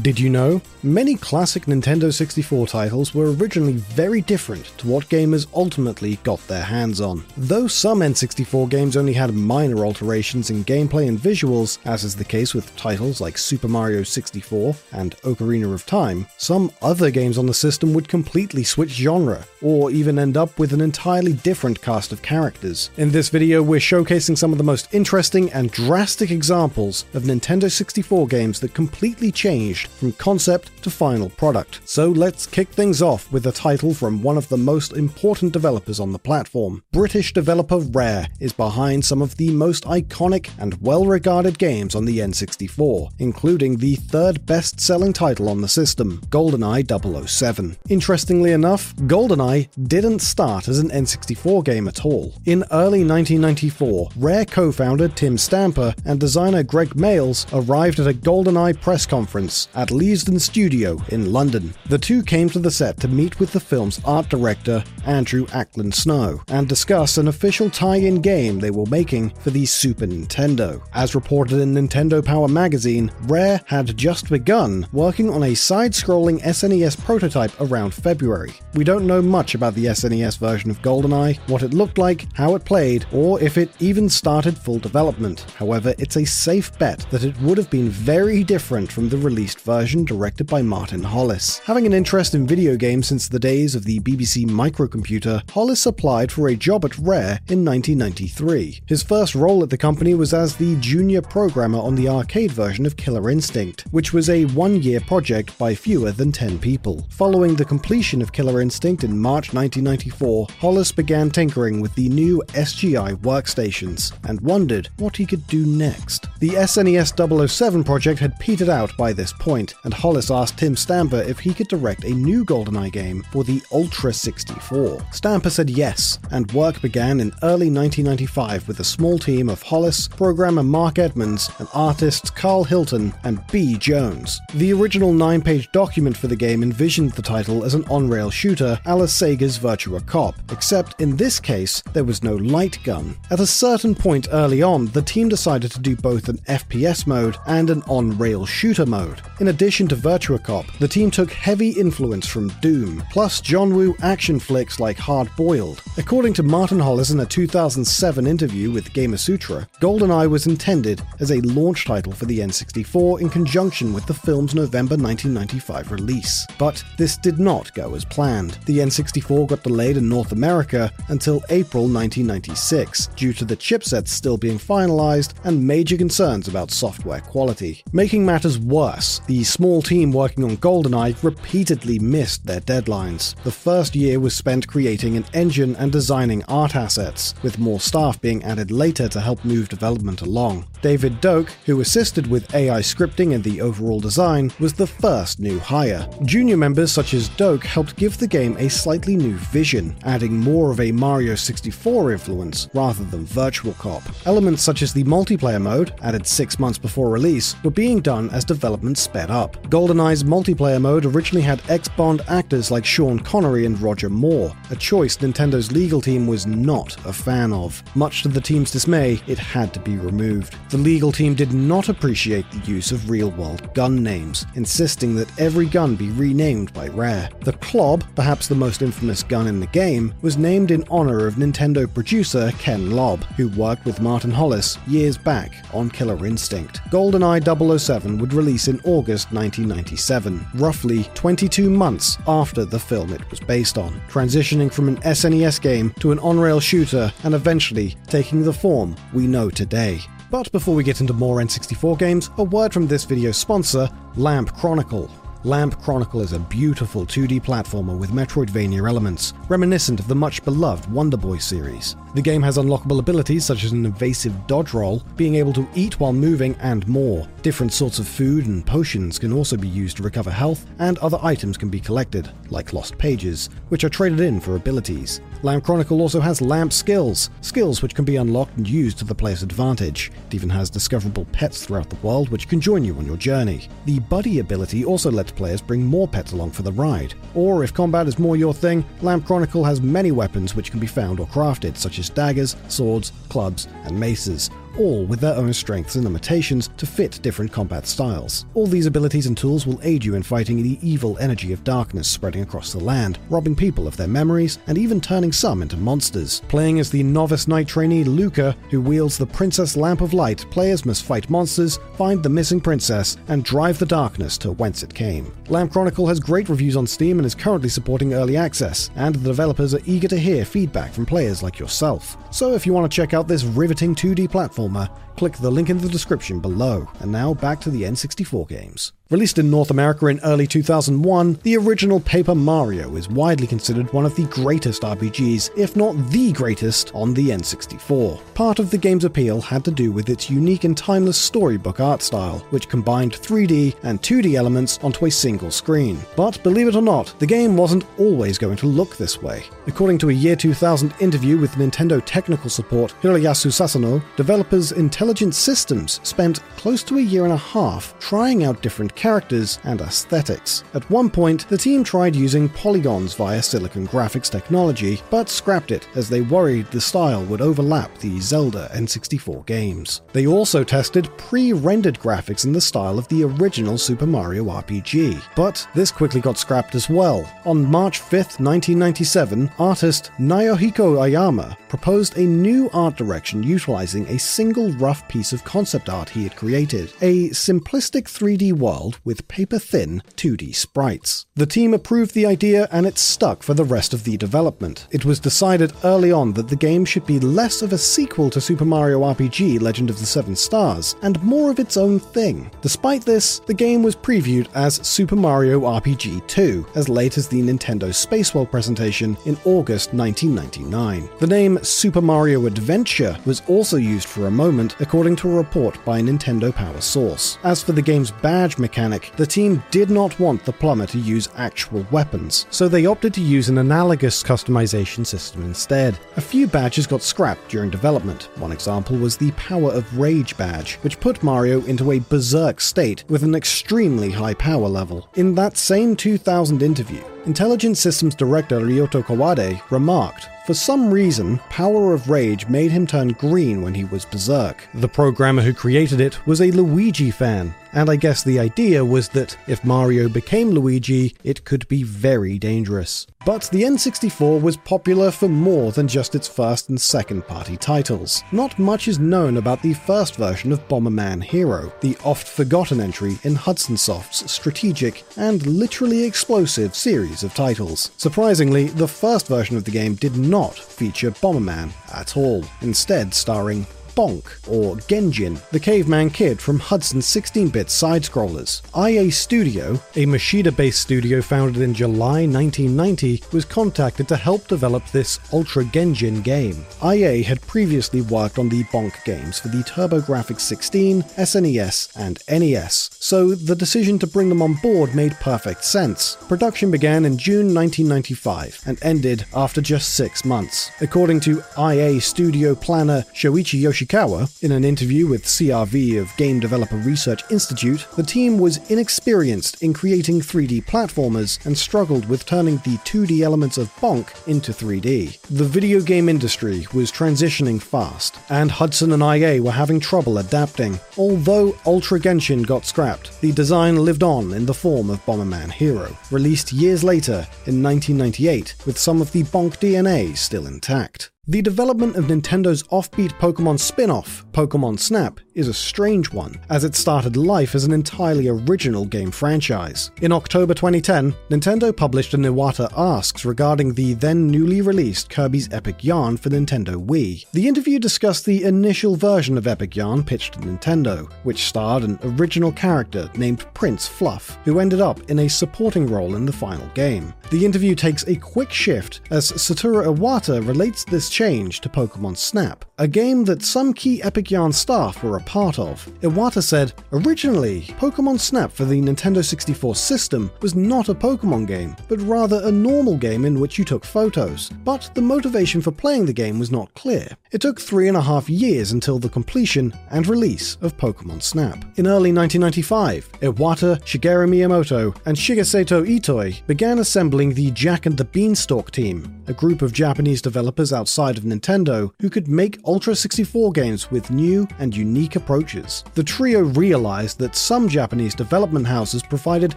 Speaker 1: Did you know? Many classic Nintendo 64 titles were originally very different to what gamers ultimately got their hands on. Though some N64 games only had minor alterations in gameplay and visuals, as is the case with titles like Super Mario 64 and Ocarina of Time, some other games on the system would completely switch genre, or even end up with an entirely different cast of characters. In this video, we're showcasing some of the most interesting and drastic examples of Nintendo 64 games that completely changed from concept to final product. So let's kick things off with a title from one of the most important developers on the platform. British developer Rare is behind some of the most iconic and well regarded games on the N64, including the third best selling title on the system, GoldenEye 007. Interestingly enough, GoldenEye didn't start as an N64 game at all. In early 1994, Rare co founder Tim Stamper and designer Greg Mayles arrived at a GoldenEye press conference at Leavesden Studio in London. The two came to the set to meet with the film's art director, Andrew Ackland Snow, and discuss an official tie in game they were making for the Super Nintendo. As reported in Nintendo Power magazine, Rare had just begun working on a side scrolling SNES prototype around February. We don't know much about the SNES version of GoldenEye, what it looked like, how it played, or if it even started full development. However, it's a safe bet that it would have been very different from the released version directed by Martin Hollis. Having an interest in video games since the days of the BBC microcomputer, Hollis applied for a job at Rare in 1993. His first role at the company was as the junior programmer on the arcade version of Killer Instinct, which was a one year project by fewer than 10 people. Following the completion of Killer Instinct in March 1994, Hollis began tinkering with the new SGI workstations and wondered what he could do next. The SNES 007 project had petered out by this point point, and Hollis asked Tim Stamper if he could direct a new GoldenEye game for the Ultra 64. Stamper said yes, and work began in early 1995 with a small team of Hollis, programmer Mark Edmonds, and artists Karl Hilton and B. Jones. The original nine page document for the game envisioned the title as an on rail shooter a la Sega's Virtua Cop, except in this case, there was no light gun. At a certain point early on, the team decided to do both an FPS mode and an on rail shooter mode. In addition to Virtua Cop, the team took heavy influence from Doom, plus John Woo action flicks like Hard Boiled. According to Martin Hollis in a 2007 interview with Gamasutra, GoldenEye was intended as a launch title for the N64 in conjunction with the film's November 1995 release. But this did not go as planned. The N64 got delayed in North America until April 1996 due to the chipsets still being finalized and major concerns about software quality. Making matters worse, the small team working on GoldenEye repeatedly missed their deadlines. The first year was spent creating an engine and designing art assets, with more staff being added later to help move development along. David Doak, who assisted with AI scripting and the overall design, was the first new hire. Junior members such as Doak helped give the game a slightly new vision, adding more of a Mario 64 influence rather than Virtua Cop. Elements such as the multiplayer mode, added six months before release, were being done as development sped up. GoldenEye's multiplayer mode originally had ex Bond actors like Sean Connery and Roger Moore, a choice Nintendo's legal team was not a fan of. Much to the team's dismay, it had to be removed. The legal team did not appreciate the use of real world gun names, insisting that every gun be renamed by Rare. The Klobb, perhaps the most infamous gun in the game, was named in honor of Nintendo producer Ken Lobb, who worked with Martin Hollis years back on Killer Instinct. GoldenEye 007 would release in August 1997, roughly 22 months after the film it was based on, transitioning from an SNES game to an on rail shooter and eventually taking the form we know today. But before we get into more N64 games, a word from this video's sponsor, Lamp Chronicle. Lamp Chronicle is a beautiful 2D platformer with Metroidvania elements, reminiscent of the much beloved Wonder Boy series. The game has unlockable abilities such as an evasive dodge roll, being able to eat while moving, and more. Different sorts of food and potions can also be used to recover health, and other items can be collected, like lost pages, which are traded in for abilities. Lamp Chronicle also has Lamp skills, skills which can be unlocked and used to the player's advantage. It even has discoverable pets throughout the world which can join you on your journey. The Buddy ability also lets players bring more pets along for the ride. Or if combat is more your thing, Lamp Chronicle has many weapons which can be found or crafted, such as daggers, swords, clubs, and maces all with their own strengths and limitations to fit different combat styles. All these abilities and tools will aid you in fighting the evil energy of darkness spreading across the land, robbing people of their memories, and even turning some into monsters. Playing as the novice knight trainee Luca, who wields the Princess Lamp of Light, players must fight monsters, find the missing princess, and drive the darkness to whence it came. Lamp Chronicle has great reviews on Steam and is currently supporting early access, and the developers are eager to hear feedback from players like yourself. So if you want to check out this riveting 2D platform, Former click the link in the description below. And now back to the N64 games. Released in North America in early 2001, the original Paper Mario is widely considered one of the greatest RPGs, if not the greatest, on the N64. Part of the game's appeal had to do with its unique and timeless storybook art style, which combined 3D and 2D elements onto a single screen. But believe it or not, the game wasn't always going to look this way. According to a year 2000 interview with Nintendo technical support Hiroyasu Sasano, developers Intelligent Systems spent close to a year and a half trying out different characters and aesthetics. At one point, the team tried using polygons via Silicon Graphics technology, but scrapped it as they worried the style would overlap the Zelda N64 games. They also tested pre rendered graphics in the style of the original Super Mario RPG, but this quickly got scrapped as well. On March 5th, 1997, artist Naohiko Aoyama proposed a new art direction utilizing a single rough piece of concept art he had created a simplistic 3D world with paper thin 2D sprites. The team approved the idea and it stuck for the rest of the development. It was decided early on that the game should be less of a sequel to Super Mario RPG Legend of the Seven Stars and more of its own thing. Despite this, the game was previewed as Super Mario RPG 2 as late as the Nintendo Space World presentation in August 1999. The name Super Mario Adventure was also used for a moment, according to a report by Nintendo Power Source. As for the game's badge mechanic, the team did not want the plumber to use actual weapons, so they opted to use an analogous customization system instead. A few badges got scrapped during development. One example was the Power of Rage badge, which put Mario into a berserk state with an extremely high power level. In that same 2000 interview, Intelligent Systems director Ryota Kawade remarked, for some reason, Power of Rage made him turn green when he was berserk. The programmer who created it was a Luigi fan, and I guess the idea was that if Mario became Luigi, it could be very dangerous. But the N64 was popular for more than just its first and second party titles. Not much is known about the first version of Bomberman Hero, the oft forgotten entry in Hudson Soft's strategic and literally explosive series of titles. Surprisingly, the first version of the game did not feature Bomberman at all, instead starring Bonk, or Genjin, the caveman kid from Hudson's 16 bit side scrollers. IA Studio, a Machida based studio founded in July 1990, was contacted to help develop this Ultra Genjin game. IA had previously worked on the Bonk games for the TurboGrafx 16, SNES, and NES, so the decision to bring them on board made perfect sense. Production began in June 1995 and ended after just six months. According to IA studio planner Shoichi Yoshikawa, in an interview with CRV of Game Developer Research Institute, the team was inexperienced in creating 3D platformers and struggled with turning the 2D elements of Bonk into 3D. The video game industry was transitioning fast, and Hudson and IA were having trouble adapting. Although Ultra Genjin got scrapped, the design lived on in the form of Bomberman Hero, released years later in 1998 with some of the Bonk DNA still intact. The development of Nintendo's offbeat Pokemon spin off, Pokemon Snap, is a strange one, as it started life as an entirely original game franchise. In October 2010, Nintendo published an Iwata Asks regarding the then newly released Kirby's Epic Yarn for Nintendo Wii. The interview discussed the initial version of Epic Yarn pitched to Nintendo, which starred an original character named Prince Fluff, who ended up in a supporting role in the final game. The interview takes a quick shift as Satoru Iwata relates this change to Pokemon Snap, a game that some key Epic Yarn staff were a part of. Iwata said, Originally, Pokemon Snap for the Nintendo 64 system was not a Pokemon game, but rather a normal game in which you took photos. But the motivation for playing the game was not clear. It took three and a half years until the completion and release of Pokemon Snap. In early 1995, Iwata, Shigeru Miyamoto, and Shigesato Itoi began assembling the Jack and the Beanstalk team, a group of Japanese developers outside of Nintendo who could make Ultra 64 games with new and unique approaches. The trio realized that some Japanese development houses provided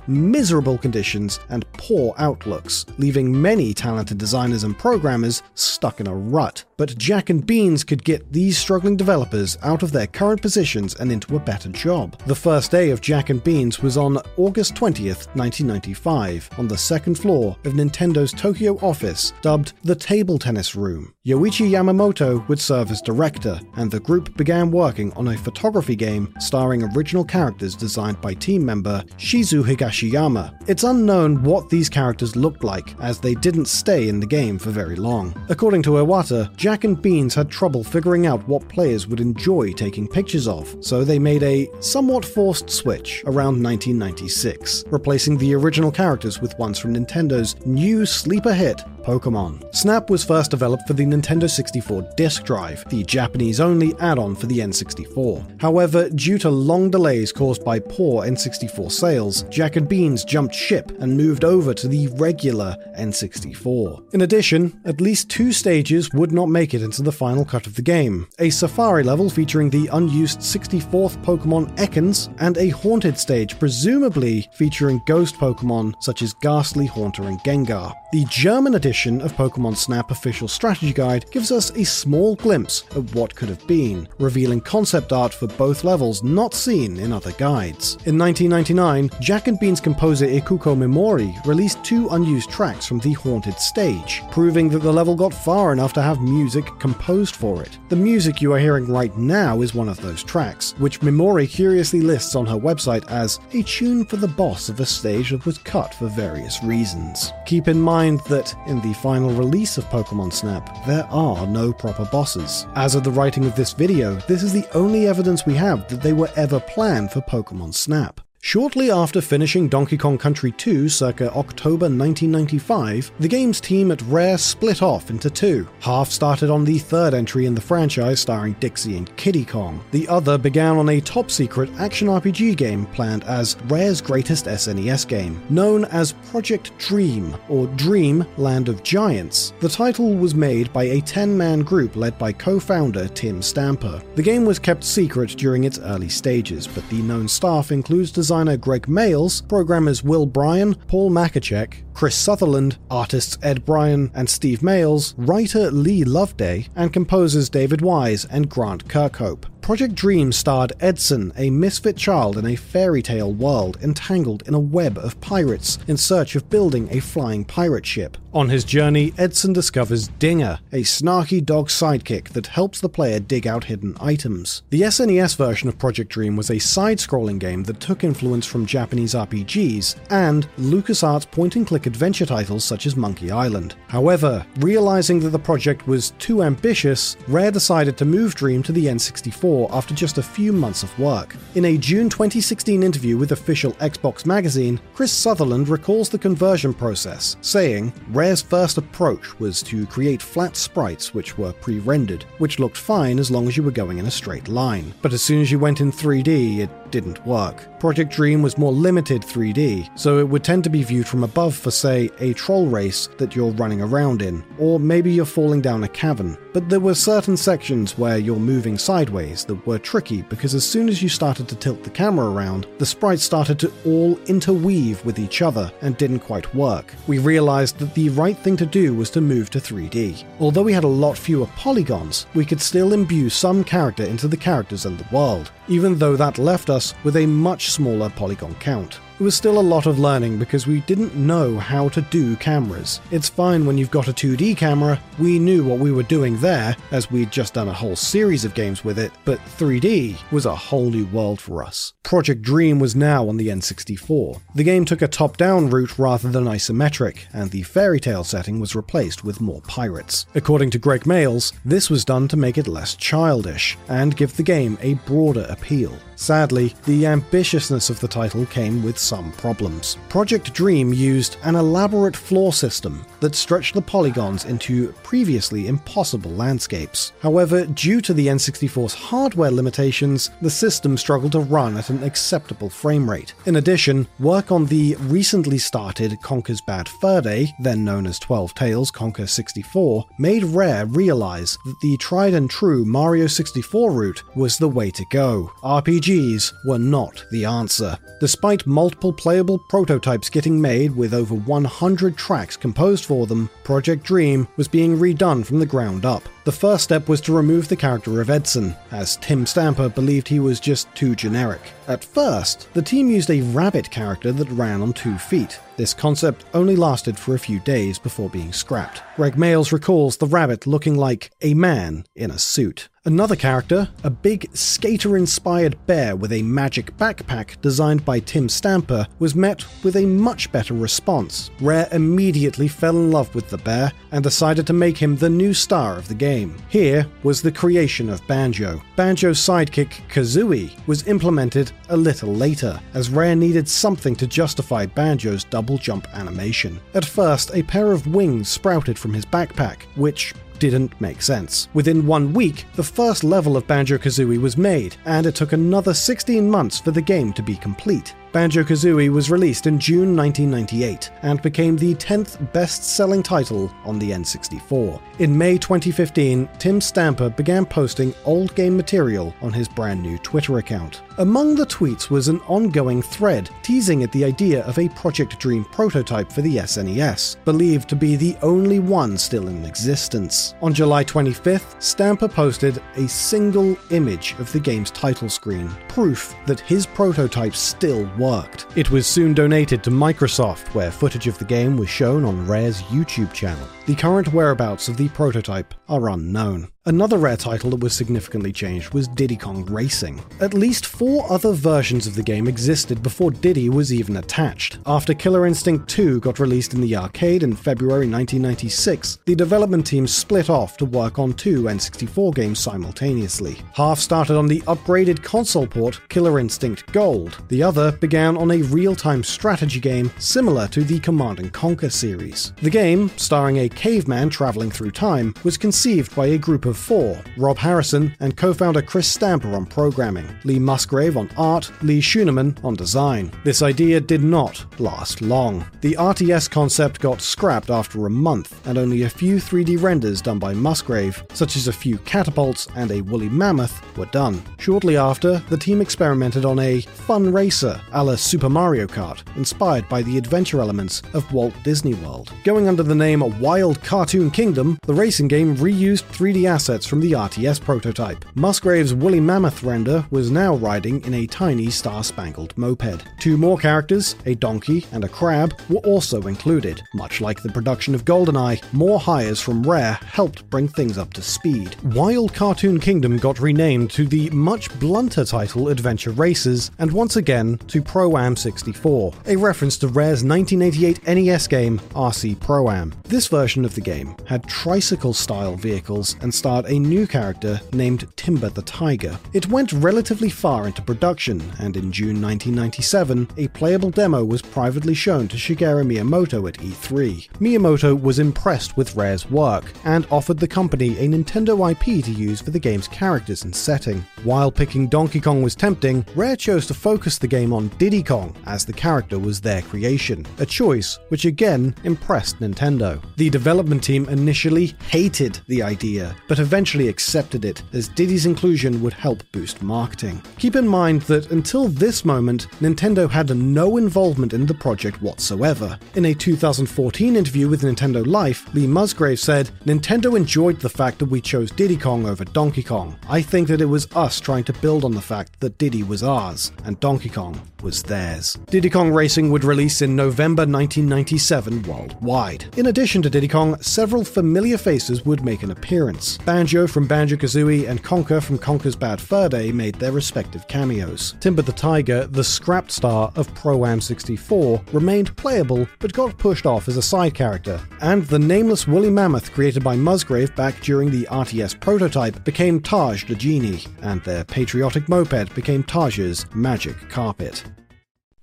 Speaker 1: miserable conditions and poor outlooks, leaving many talented designers and programmers stuck in a rut. But Jack and Beans could get these struggling developers out of their current positions and into a better job. The first day of Jack and Beans was on August 20th, 1995, on the second floor of Nintendo's Tokyo office, dubbed the Table Tennis Room. Yoichi Yamamoto would serve as director, and the group began working on a photography game starring original characters designed by team member Shizu Higashiyama. It's unknown what these characters looked like, as they didn't stay in the game for very long. According to Iwata, Jack and Beans had trouble figuring out what players would enjoy taking pictures of, so they made a somewhat forced switch around 1996, replacing the original characters with ones from Nintendo's new sleeper hit, Pokemon. Snap was first developed for the Nintendo 64 disk drive, the Japanese only add on for the N64. However, due to long delays caused by poor N64 sales, Jack and Beans jumped ship and moved over to the regular N64. In addition, at least two stages would not make it into the final cut of the game a safari level featuring the unused 64th Pokemon Ekans, and a haunted stage, presumably featuring ghost Pokemon such as Gastly, Haunter, and Gengar. The German edition of Pokemon Snap Official Strategy Guide gives us a small glimpse of what could have been, revealing concept art for both levels not seen in other guides. In 1999, Jack and Bean's composer Ikuko Mimori released two unused tracks from the haunted stage, proving that the level got far enough to have music composed for it. The music you are hearing right now is one of those tracks, which Mimori curiously lists on her website as a tune for the boss of a stage that was cut for various reasons. Keep in mind that in the final release of Pokemon Snap, there are no proper bosses. As of the writing of this video, this is the only evidence we have that they were ever planned for Pokemon Snap. Shortly after finishing Donkey Kong Country 2 circa October 1995, the game's team at Rare split off into two. Half started on the third entry in the franchise starring Dixie and Kiddy Kong. The other began on a top secret action RPG game planned as Rare's greatest SNES game, known as Project Dream or Dream Land of Giants. The title was made by a 10 man group led by co founder Tim Stamper. The game was kept secret during its early stages, but the known staff includes designer Greg Mayles, programmers Will Bryan, Paul Machacek, Chris Sutherland, artists Ed Bryan and Steve Mayles, writer Lee Loveday, and composers David Wise and Grant Kirkhope. Project Dream starred Edson, a misfit child in a fairy tale world entangled in a web of pirates in search of building a flying pirate ship. On his journey, Edson discovers Dinger, a snarky dog sidekick that helps the player dig out hidden items. The SNES version of Project Dream was a side scrolling game that took influence from Japanese RPGs and LucasArts point and click adventure titles such as Monkey Island. However, realizing that the project was too ambitious, Rare decided to move Dream to the N64 after just a few months of work. In a June 2016 interview with official Xbox magazine, Chris Sutherland recalls the conversion process, saying, Rare's first approach was to create flat sprites which were pre rendered, which looked fine as long as you were going in a straight line. But as soon as you went in 3D, it didn't work. Project Dream was more limited 3D, so it would tend to be viewed from above for, say, a troll race that you're running around in, or maybe you're falling down a cavern. But there were certain sections where you're moving sideways that were tricky because as soon as you started to tilt the camera around, the sprites started to all interweave with each other and didn't quite work. We realized that the right thing to do was to move to 3D. Although we had a lot fewer polygons, we could still imbue some character into the characters and the world, even though that left us with a much smaller polygon count. It was still a lot of learning because we didn't know how to do cameras. It's fine when you've got a 2D camera, we knew what we were doing there, as we'd just done a whole series of games with it, but 3D was a whole new world for us. Project Dream was now on the N64. The game took a top down route rather than isometric, and the fairy tale setting was replaced with more pirates. According to Greg Mayles, this was done to make it less childish and give the game a broader appeal. Sadly, the ambitiousness of the title came with some problems. Project Dream used an elaborate floor system that stretched the polygons into previously impossible landscapes. However, due to the N64's hardware limitations, the system struggled to run at an acceptable frame rate. In addition, work on the recently started Conker's Bad Fur Day, then known as 12 Tales Conker 64, made Rare realize that the tried and true Mario 64 route was the way to go. RPGs were not the answer. Despite multiple playable prototypes getting made with over 100 tracks composed for them, Project Dream was being redone from the ground up. The first step was to remove the character of Edson, as Tim Stamper believed he was just too generic. At first, the team used a rabbit character that ran on two feet. This concept only lasted for a few days before being scrapped. Greg Mayles recalls the rabbit looking like a man in a suit. Another character, a big skater inspired bear with a magic backpack designed by Tim Stamper, was met with a much better response. Rare immediately fell in love with the bear and decided to make him the new star of the game. Here was the creation of Banjo. Banjo's sidekick, Kazooie, was implemented a little later, as Rare needed something to justify Banjo's double jump animation. At first, a pair of wings sprouted from his backpack, which didn't make sense. Within one week, the first level of Banjo Kazooie was made, and it took another 16 months for the game to be complete. Banjo Kazooie was released in June 1998 and became the 10th best selling title on the N64. In May 2015, Tim Stamper began posting old game material on his brand new Twitter account. Among the tweets was an ongoing thread teasing at the idea of a Project Dream prototype for the SNES, believed to be the only one still in existence. On July 25th, Stamper posted a single image of the game's title screen, proof that his prototype still worked. It was soon donated to Microsoft, where footage of the game was shown on Rare's YouTube channel. The current whereabouts of the prototype are unknown. Another rare title that was significantly changed was Diddy Kong Racing. At least four other versions of the game existed before Diddy was even attached. After Killer Instinct 2 got released in the arcade in February 1996, the development team split off to work on two N64 games simultaneously. Half started on the upgraded console port Killer Instinct Gold, the other began on a real time strategy game similar to the Command and Conquer series. The game, starring a caveman traveling through time, was conceived by a group of four Rob Harrison and co founder Chris Stamper on programming, Lee Musgrave on art, Lee Schuneman on design. This idea did not last long. The RTS concept got scrapped after a month, and only a few 3D renders done by Musgrave, such as a few catapults and a woolly mammoth, were done. Shortly after, the team experimented on a fun racer a la Super Mario Kart, inspired by the adventure elements of Walt Disney World. Going under the name Wild Cartoon Kingdom, the racing game reused 3D assets from the RTS prototype. Musgrave's woolly mammoth render was now riding in a tiny star spangled moped. Two more characters, a donkey and a crab, were also included. Much like the production of GoldenEye, more hires from Rare helped bring things up to speed. Wild Cartoon Kingdom got renamed to the much blunter title Adventure Races, and once again to Pro Am 64, a reference to Rare's 1988 NES game RC Pro Am. This version of the game had tricycle style vehicles and starred a new character named Timber the Tiger. It went relatively far into production, and in June 1997, a playable demo was privately shown to Shigeru Miyamoto at E3. Miyamoto was impressed with Rare's work and offered the company a Nintendo IP to use for the game's characters and setting. While picking Donkey Kong was tempting, Rare chose to focus the game on Diddy Kong, as the character was their creation, a choice which again impressed Nintendo. The development team initially hated the idea, but eventually accepted it, as Diddy's inclusion would help boost marketing. Keep in mind that until this moment, Nintendo had no involvement in the project whatsoever. In a 2014 interview with Nintendo Life, Lee Musgrave said, Nintendo enjoyed the fact that we chose Diddy Kong over Donkey Kong. I think that it was us trying to build on the fact that Diddy was ours, and Donkey Kong was theirs. Diddy Kong Racing would release in November 1997 worldwide. In addition to Diddy Kong, several familiar faces would make an appearance. Banjo from Banjo Kazooie and Conker from Conker's Bad Fur Day made their respective cameos. Timber the Tiger, the scrapped star of Pro Am 64, remained playable but got pushed off as a side character. And the nameless woolly mammoth created by Musgrave back during the RTS prototype became Taj the Genie, and their patriotic moped became Taj's magic carpet.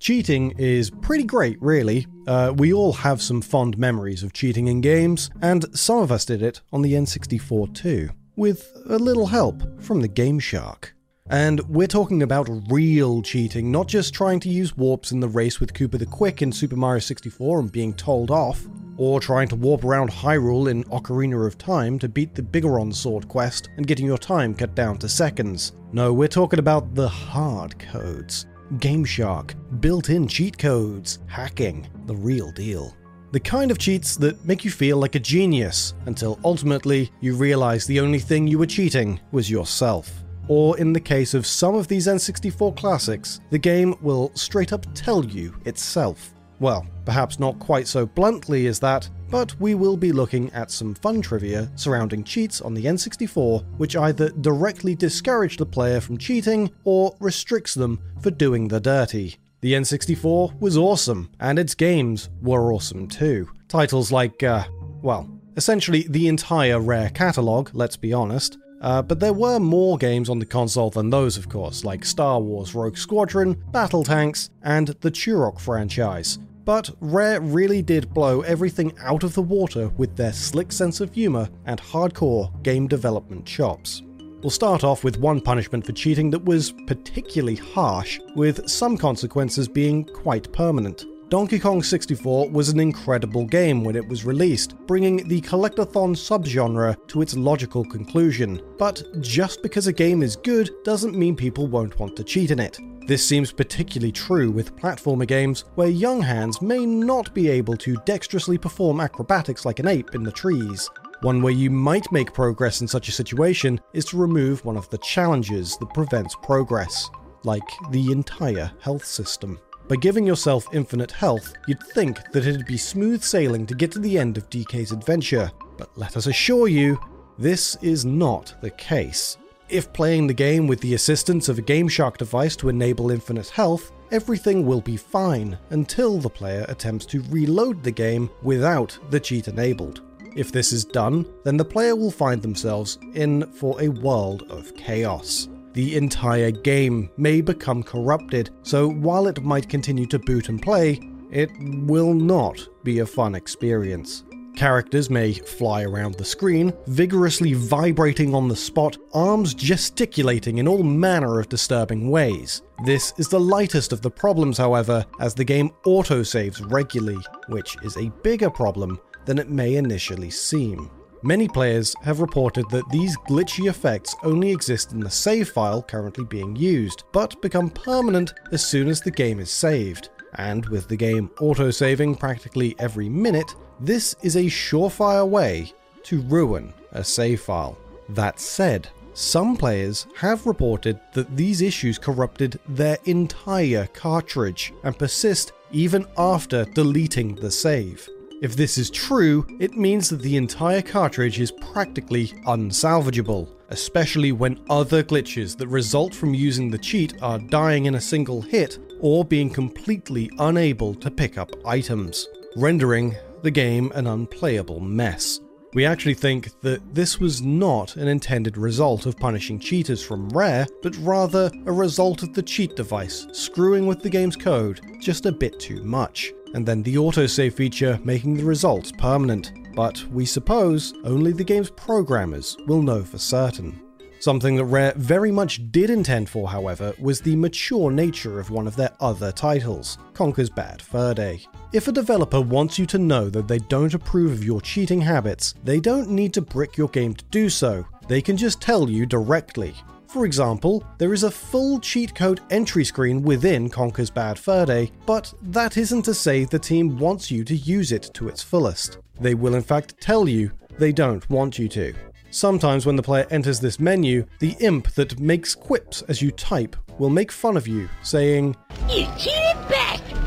Speaker 1: Cheating is pretty great, really. Uh, we all have some fond memories of cheating in games, and some of us did it on the N64 too, with a little help from the Game Shark. And we're talking about real cheating, not just trying to use warps in the race with Koopa the Quick in Super Mario 64 and being told off, or trying to warp around Hyrule in Ocarina of Time to beat the Bigoron Sword quest and getting your time cut down to seconds. No, we're talking about the hard codes. Gameshark, built in cheat codes, hacking, the real deal. The kind of cheats that make you feel like a genius until ultimately you realize the only thing you were cheating was yourself. Or in the case of some of these N64 classics, the game will straight up tell you itself. Well, perhaps not quite so bluntly as that, but we will be looking at some fun trivia surrounding cheats on the N64, which either directly discourage the player from cheating or restricts them for doing the dirty. The N64 was awesome, and its games were awesome too. Titles like, uh, well, essentially the entire Rare catalogue, let's be honest. Uh, but there were more games on the console than those, of course, like Star Wars Rogue Squadron, BattleTanx, and the Turok franchise, but Rare really did blow everything out of the water with their slick sense of humour and hardcore game development chops. We'll start off with one punishment for cheating that was particularly harsh, with some consequences being quite permanent. Donkey Kong 64 was an incredible game when it was released, bringing the collectathon subgenre to its logical conclusion. But just because a game is good doesn't mean people won't want to cheat in it. This seems particularly true with platformer games where young hands may not be able to dexterously perform acrobatics like an ape in the trees. One way you might make progress in such a situation is to remove one of the challenges that prevents progress, like the entire health system. By giving yourself infinite health, you'd think that it'd be smooth sailing to get to the end of DK's adventure, but let us assure you, This is not the case. If playing the game with the assistance of a GameShark device to enable infinite health, everything will be fine until the player attempts to reload the game without the cheat enabled. If this is done, then the player will find themselves in for a world of chaos. The entire game may become corrupted, so while it might continue to boot and play, it will not be a fun experience. Characters may fly around the screen, vigorously vibrating on the spot, arms gesticulating in all manner of disturbing ways. This is the lightest of the problems, however, as the game autosaves regularly, which is a bigger problem than it may initially seem. Many players have reported that these glitchy effects only exist in the save file currently being used, but become permanent as soon as the game is saved. And with the game autosaving practically every minute, this is a surefire way to ruin a save file. That said, some players have reported that these issues corrupted their entire cartridge and persist even after deleting the save. If this is true, it means that the entire cartridge is practically unsalvageable, especially when other glitches that result from using the cheat are dying in a single hit or being completely unable to pick up items, rendering the game an unplayable mess. We actually think that this was not an intended result of punishing cheaters from Rare, but rather a result of the cheat device screwing with the game's code just a bit too much, and then the autosave feature making the results permanent. But we suppose only the game's programmers will know for certain. Something that Rare very much did intend for, however, was the mature nature of one of their other titles, Conker's Bad Fur Day. If a developer wants you to know that they don't approve of your cheating habits, they don't need to brick your game to do so. They can just tell you directly. For example, there is a full cheat code entry screen within Conker's Bad Fur Day, but that isn't to say the team wants you to use it to its fullest. They will in fact tell you they don't want you to. Sometimes, when the player enters this menu, the imp that makes quips as you type will make fun of you, saying,
Speaker 2: You cheated bastard!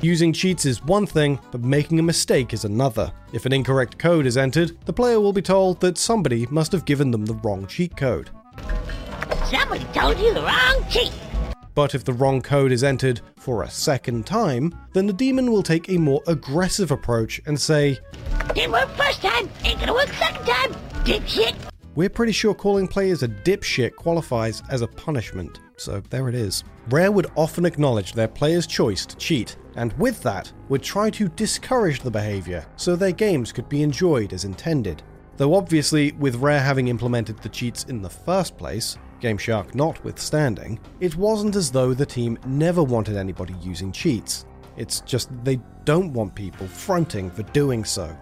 Speaker 1: Using cheats is one thing, but making a mistake is another. If an incorrect code is entered, the player will be told that somebody must have given them the wrong cheat code.
Speaker 2: Somebody told you the wrong cheat!
Speaker 1: But if the wrong code is entered for a second time, then the demon will take a more aggressive approach and say,
Speaker 2: Didn't work first time, ain't gonna work second time, dipshit!
Speaker 1: We're pretty sure calling players a dipshit qualifies as a punishment, so there it is. Rare would often acknowledge their players' choice to cheat, and with that, would try to discourage the behavior so their games could be enjoyed as intended. Though obviously, with Rare having implemented the cheats in the first place, GameShark notwithstanding, it wasn't as though the team never wanted anybody using cheats. It's just they don't want people fronting for doing so.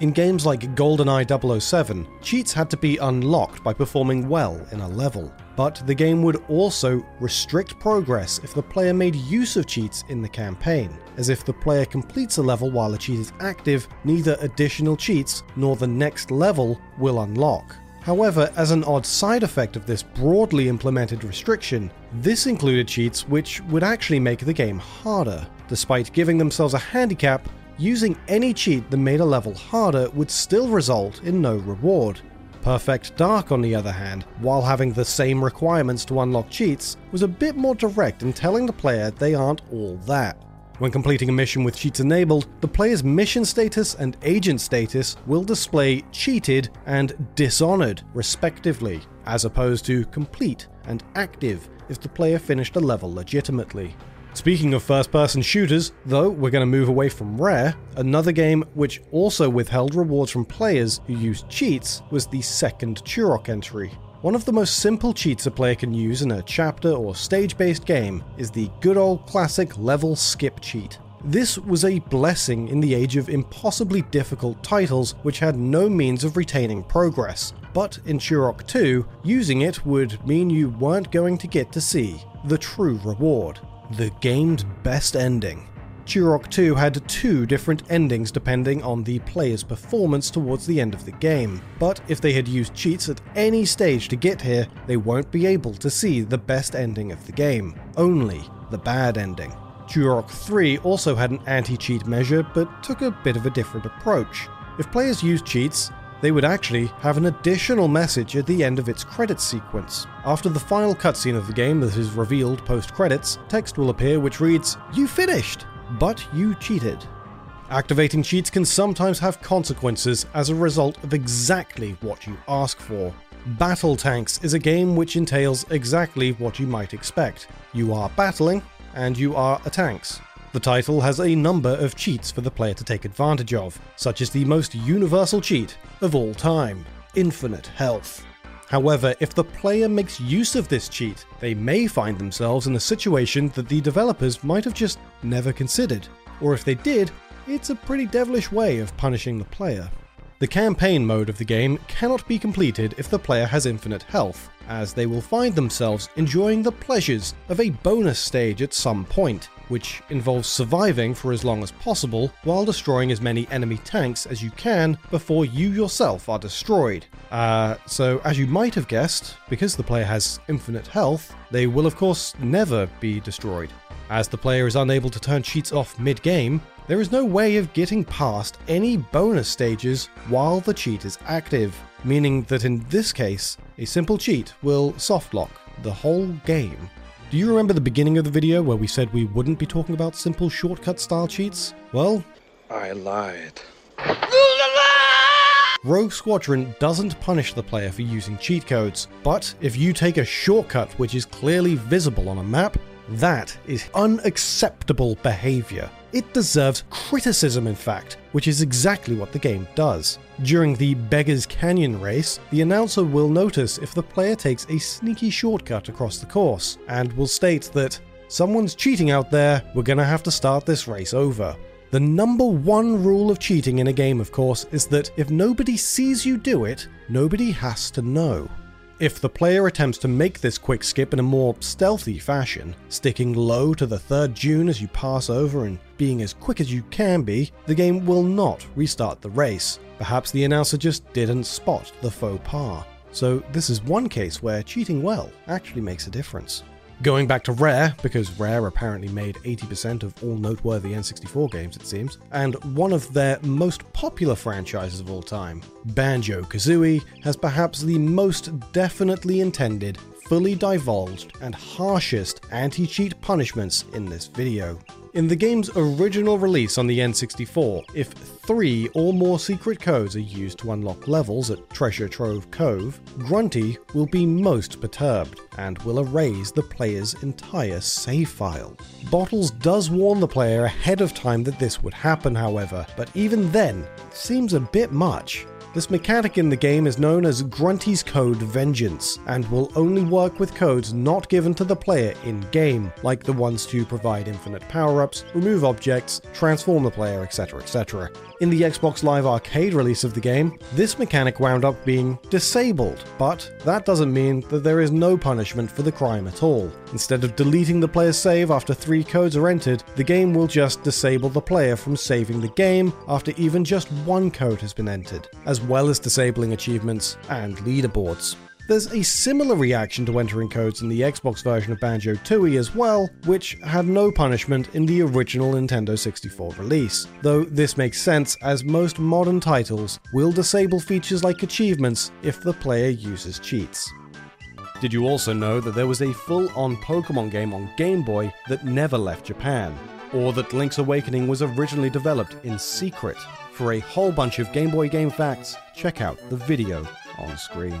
Speaker 1: In games like GoldenEye 007, cheats had to be unlocked by performing well in a level, but the game would also restrict progress if the player made use of cheats in the campaign, as if the player completes a level while a cheat is active, neither additional cheats nor the next level will unlock. However, as an odd side effect of this broadly implemented restriction, this included cheats which would actually make the game harder. Despite giving themselves a handicap, using any cheat that made a level harder would still result in no reward. Perfect Dark, on the other hand, while having the same requirements to unlock cheats, was a bit more direct in telling the player they aren't all that. When completing a mission with cheats enabled, the player's mission status and agent status will display cheated and dishonored, respectively, as opposed to complete and active if the player finished a level legitimately. Speaking of first person shooters, though, we're going to move away from Rare, another game which also withheld rewards from players who used cheats was the second Turok entry. One of the most simple cheats a player can use in a chapter or stage based game is the good old classic level skip cheat. This was a blessing in the age of impossibly difficult titles which had no means of retaining progress. But in Turok 2, using it would mean you weren't going to get to see the true reward the game's best ending. Turok 2 had two different endings depending on the player's performance towards the end of the game, but if they had used cheats at any stage to get here, they won't be able to see the best ending of the game, only the bad ending. Turok 3 also had an anti cheat measure, but took a bit of a different approach. If players used cheats, they would actually have an additional message at the end of its credits sequence. After the final cutscene of the game that is revealed post credits, text will appear which reads, You finished, but you cheated. Activating cheats can sometimes have consequences as a result of exactly what you ask for. BattleTanx is a game which entails exactly what you might expect. You are battling, and you are a tanks. The title has a number of cheats for the player to take advantage of, such as the most universal cheat of all time infinite health. However, if the player makes use of this cheat, they may find themselves in a situation that the developers might have just never considered, or if they did, it's a pretty devilish way of punishing the player. The campaign mode of the game cannot be completed if the player has infinite health, as they will find themselves enjoying the pleasures of a bonus stage at some point, which involves surviving for as long as possible while destroying as many enemy tanks as you can before you yourself are destroyed. Uh, so, as you might have guessed, because the player has infinite health, they will of course never be destroyed. As the player is unable to turn cheats off mid game, there is no way of getting past any bonus stages while the cheat is active, meaning that in this case, a simple cheat will softlock the whole game. Do you remember the beginning of the video where we said we wouldn't be talking about simple shortcut style cheats? Well,
Speaker 3: I lied.
Speaker 1: Rogue Squadron doesn't punish the player for using cheat codes, but if you take a shortcut which is clearly visible on a map, that is unacceptable behavior. It deserves criticism, in fact, which is exactly what the game does. During the Beggar's Canyon race, the announcer will notice if the player takes a sneaky shortcut across the course, and will state that someone's cheating out there, we're gonna have to start this race over. The number one rule of cheating in a game, of course, is that if nobody sees you do it, nobody has to know. If the player attempts to make this quick skip in a more stealthy fashion, sticking low to the third dune as you pass over and being as quick as you can be, the game will not restart the race. Perhaps the announcer just didn't spot the faux pas. So, this is one case where cheating well actually makes a difference. Going back to Rare, because Rare apparently made 80% of all noteworthy N64 games, it seems, and one of their most popular franchises of all time, Banjo Kazooie, has perhaps the most definitely intended, fully divulged, and harshest anti cheat punishments in this video. In the game's original release on the N64, if three or more secret codes are used to unlock levels at Treasure Trove Cove, Grunty will be most perturbed and will erase the player's entire save file. Bottles does warn the player ahead of time that this would happen, however, but even then, seems a bit much. This mechanic in the game is known as Grunty's Code Vengeance, and will only work with codes not given to the player in game, like the ones to provide infinite power ups, remove objects, transform the player, etc. etc. In the Xbox Live Arcade release of the game, this mechanic wound up being disabled, but that doesn't mean that there is no punishment for the crime at all. Instead of deleting the player's save after three codes are entered, the game will just disable the player from saving the game after even just one code has been entered, as well as disabling achievements and leaderboards. There's a similar reaction to entering codes in the Xbox version of Banjo Tooie as well, which had no punishment in the original Nintendo 64 release. Though this makes sense as most modern titles will disable features like achievements if the player uses cheats. Did you also know that there was a full on Pokemon game on Game Boy that never left Japan? Or that Link's Awakening was originally developed in secret? For a whole bunch of Game Boy game facts, check out the video on screen.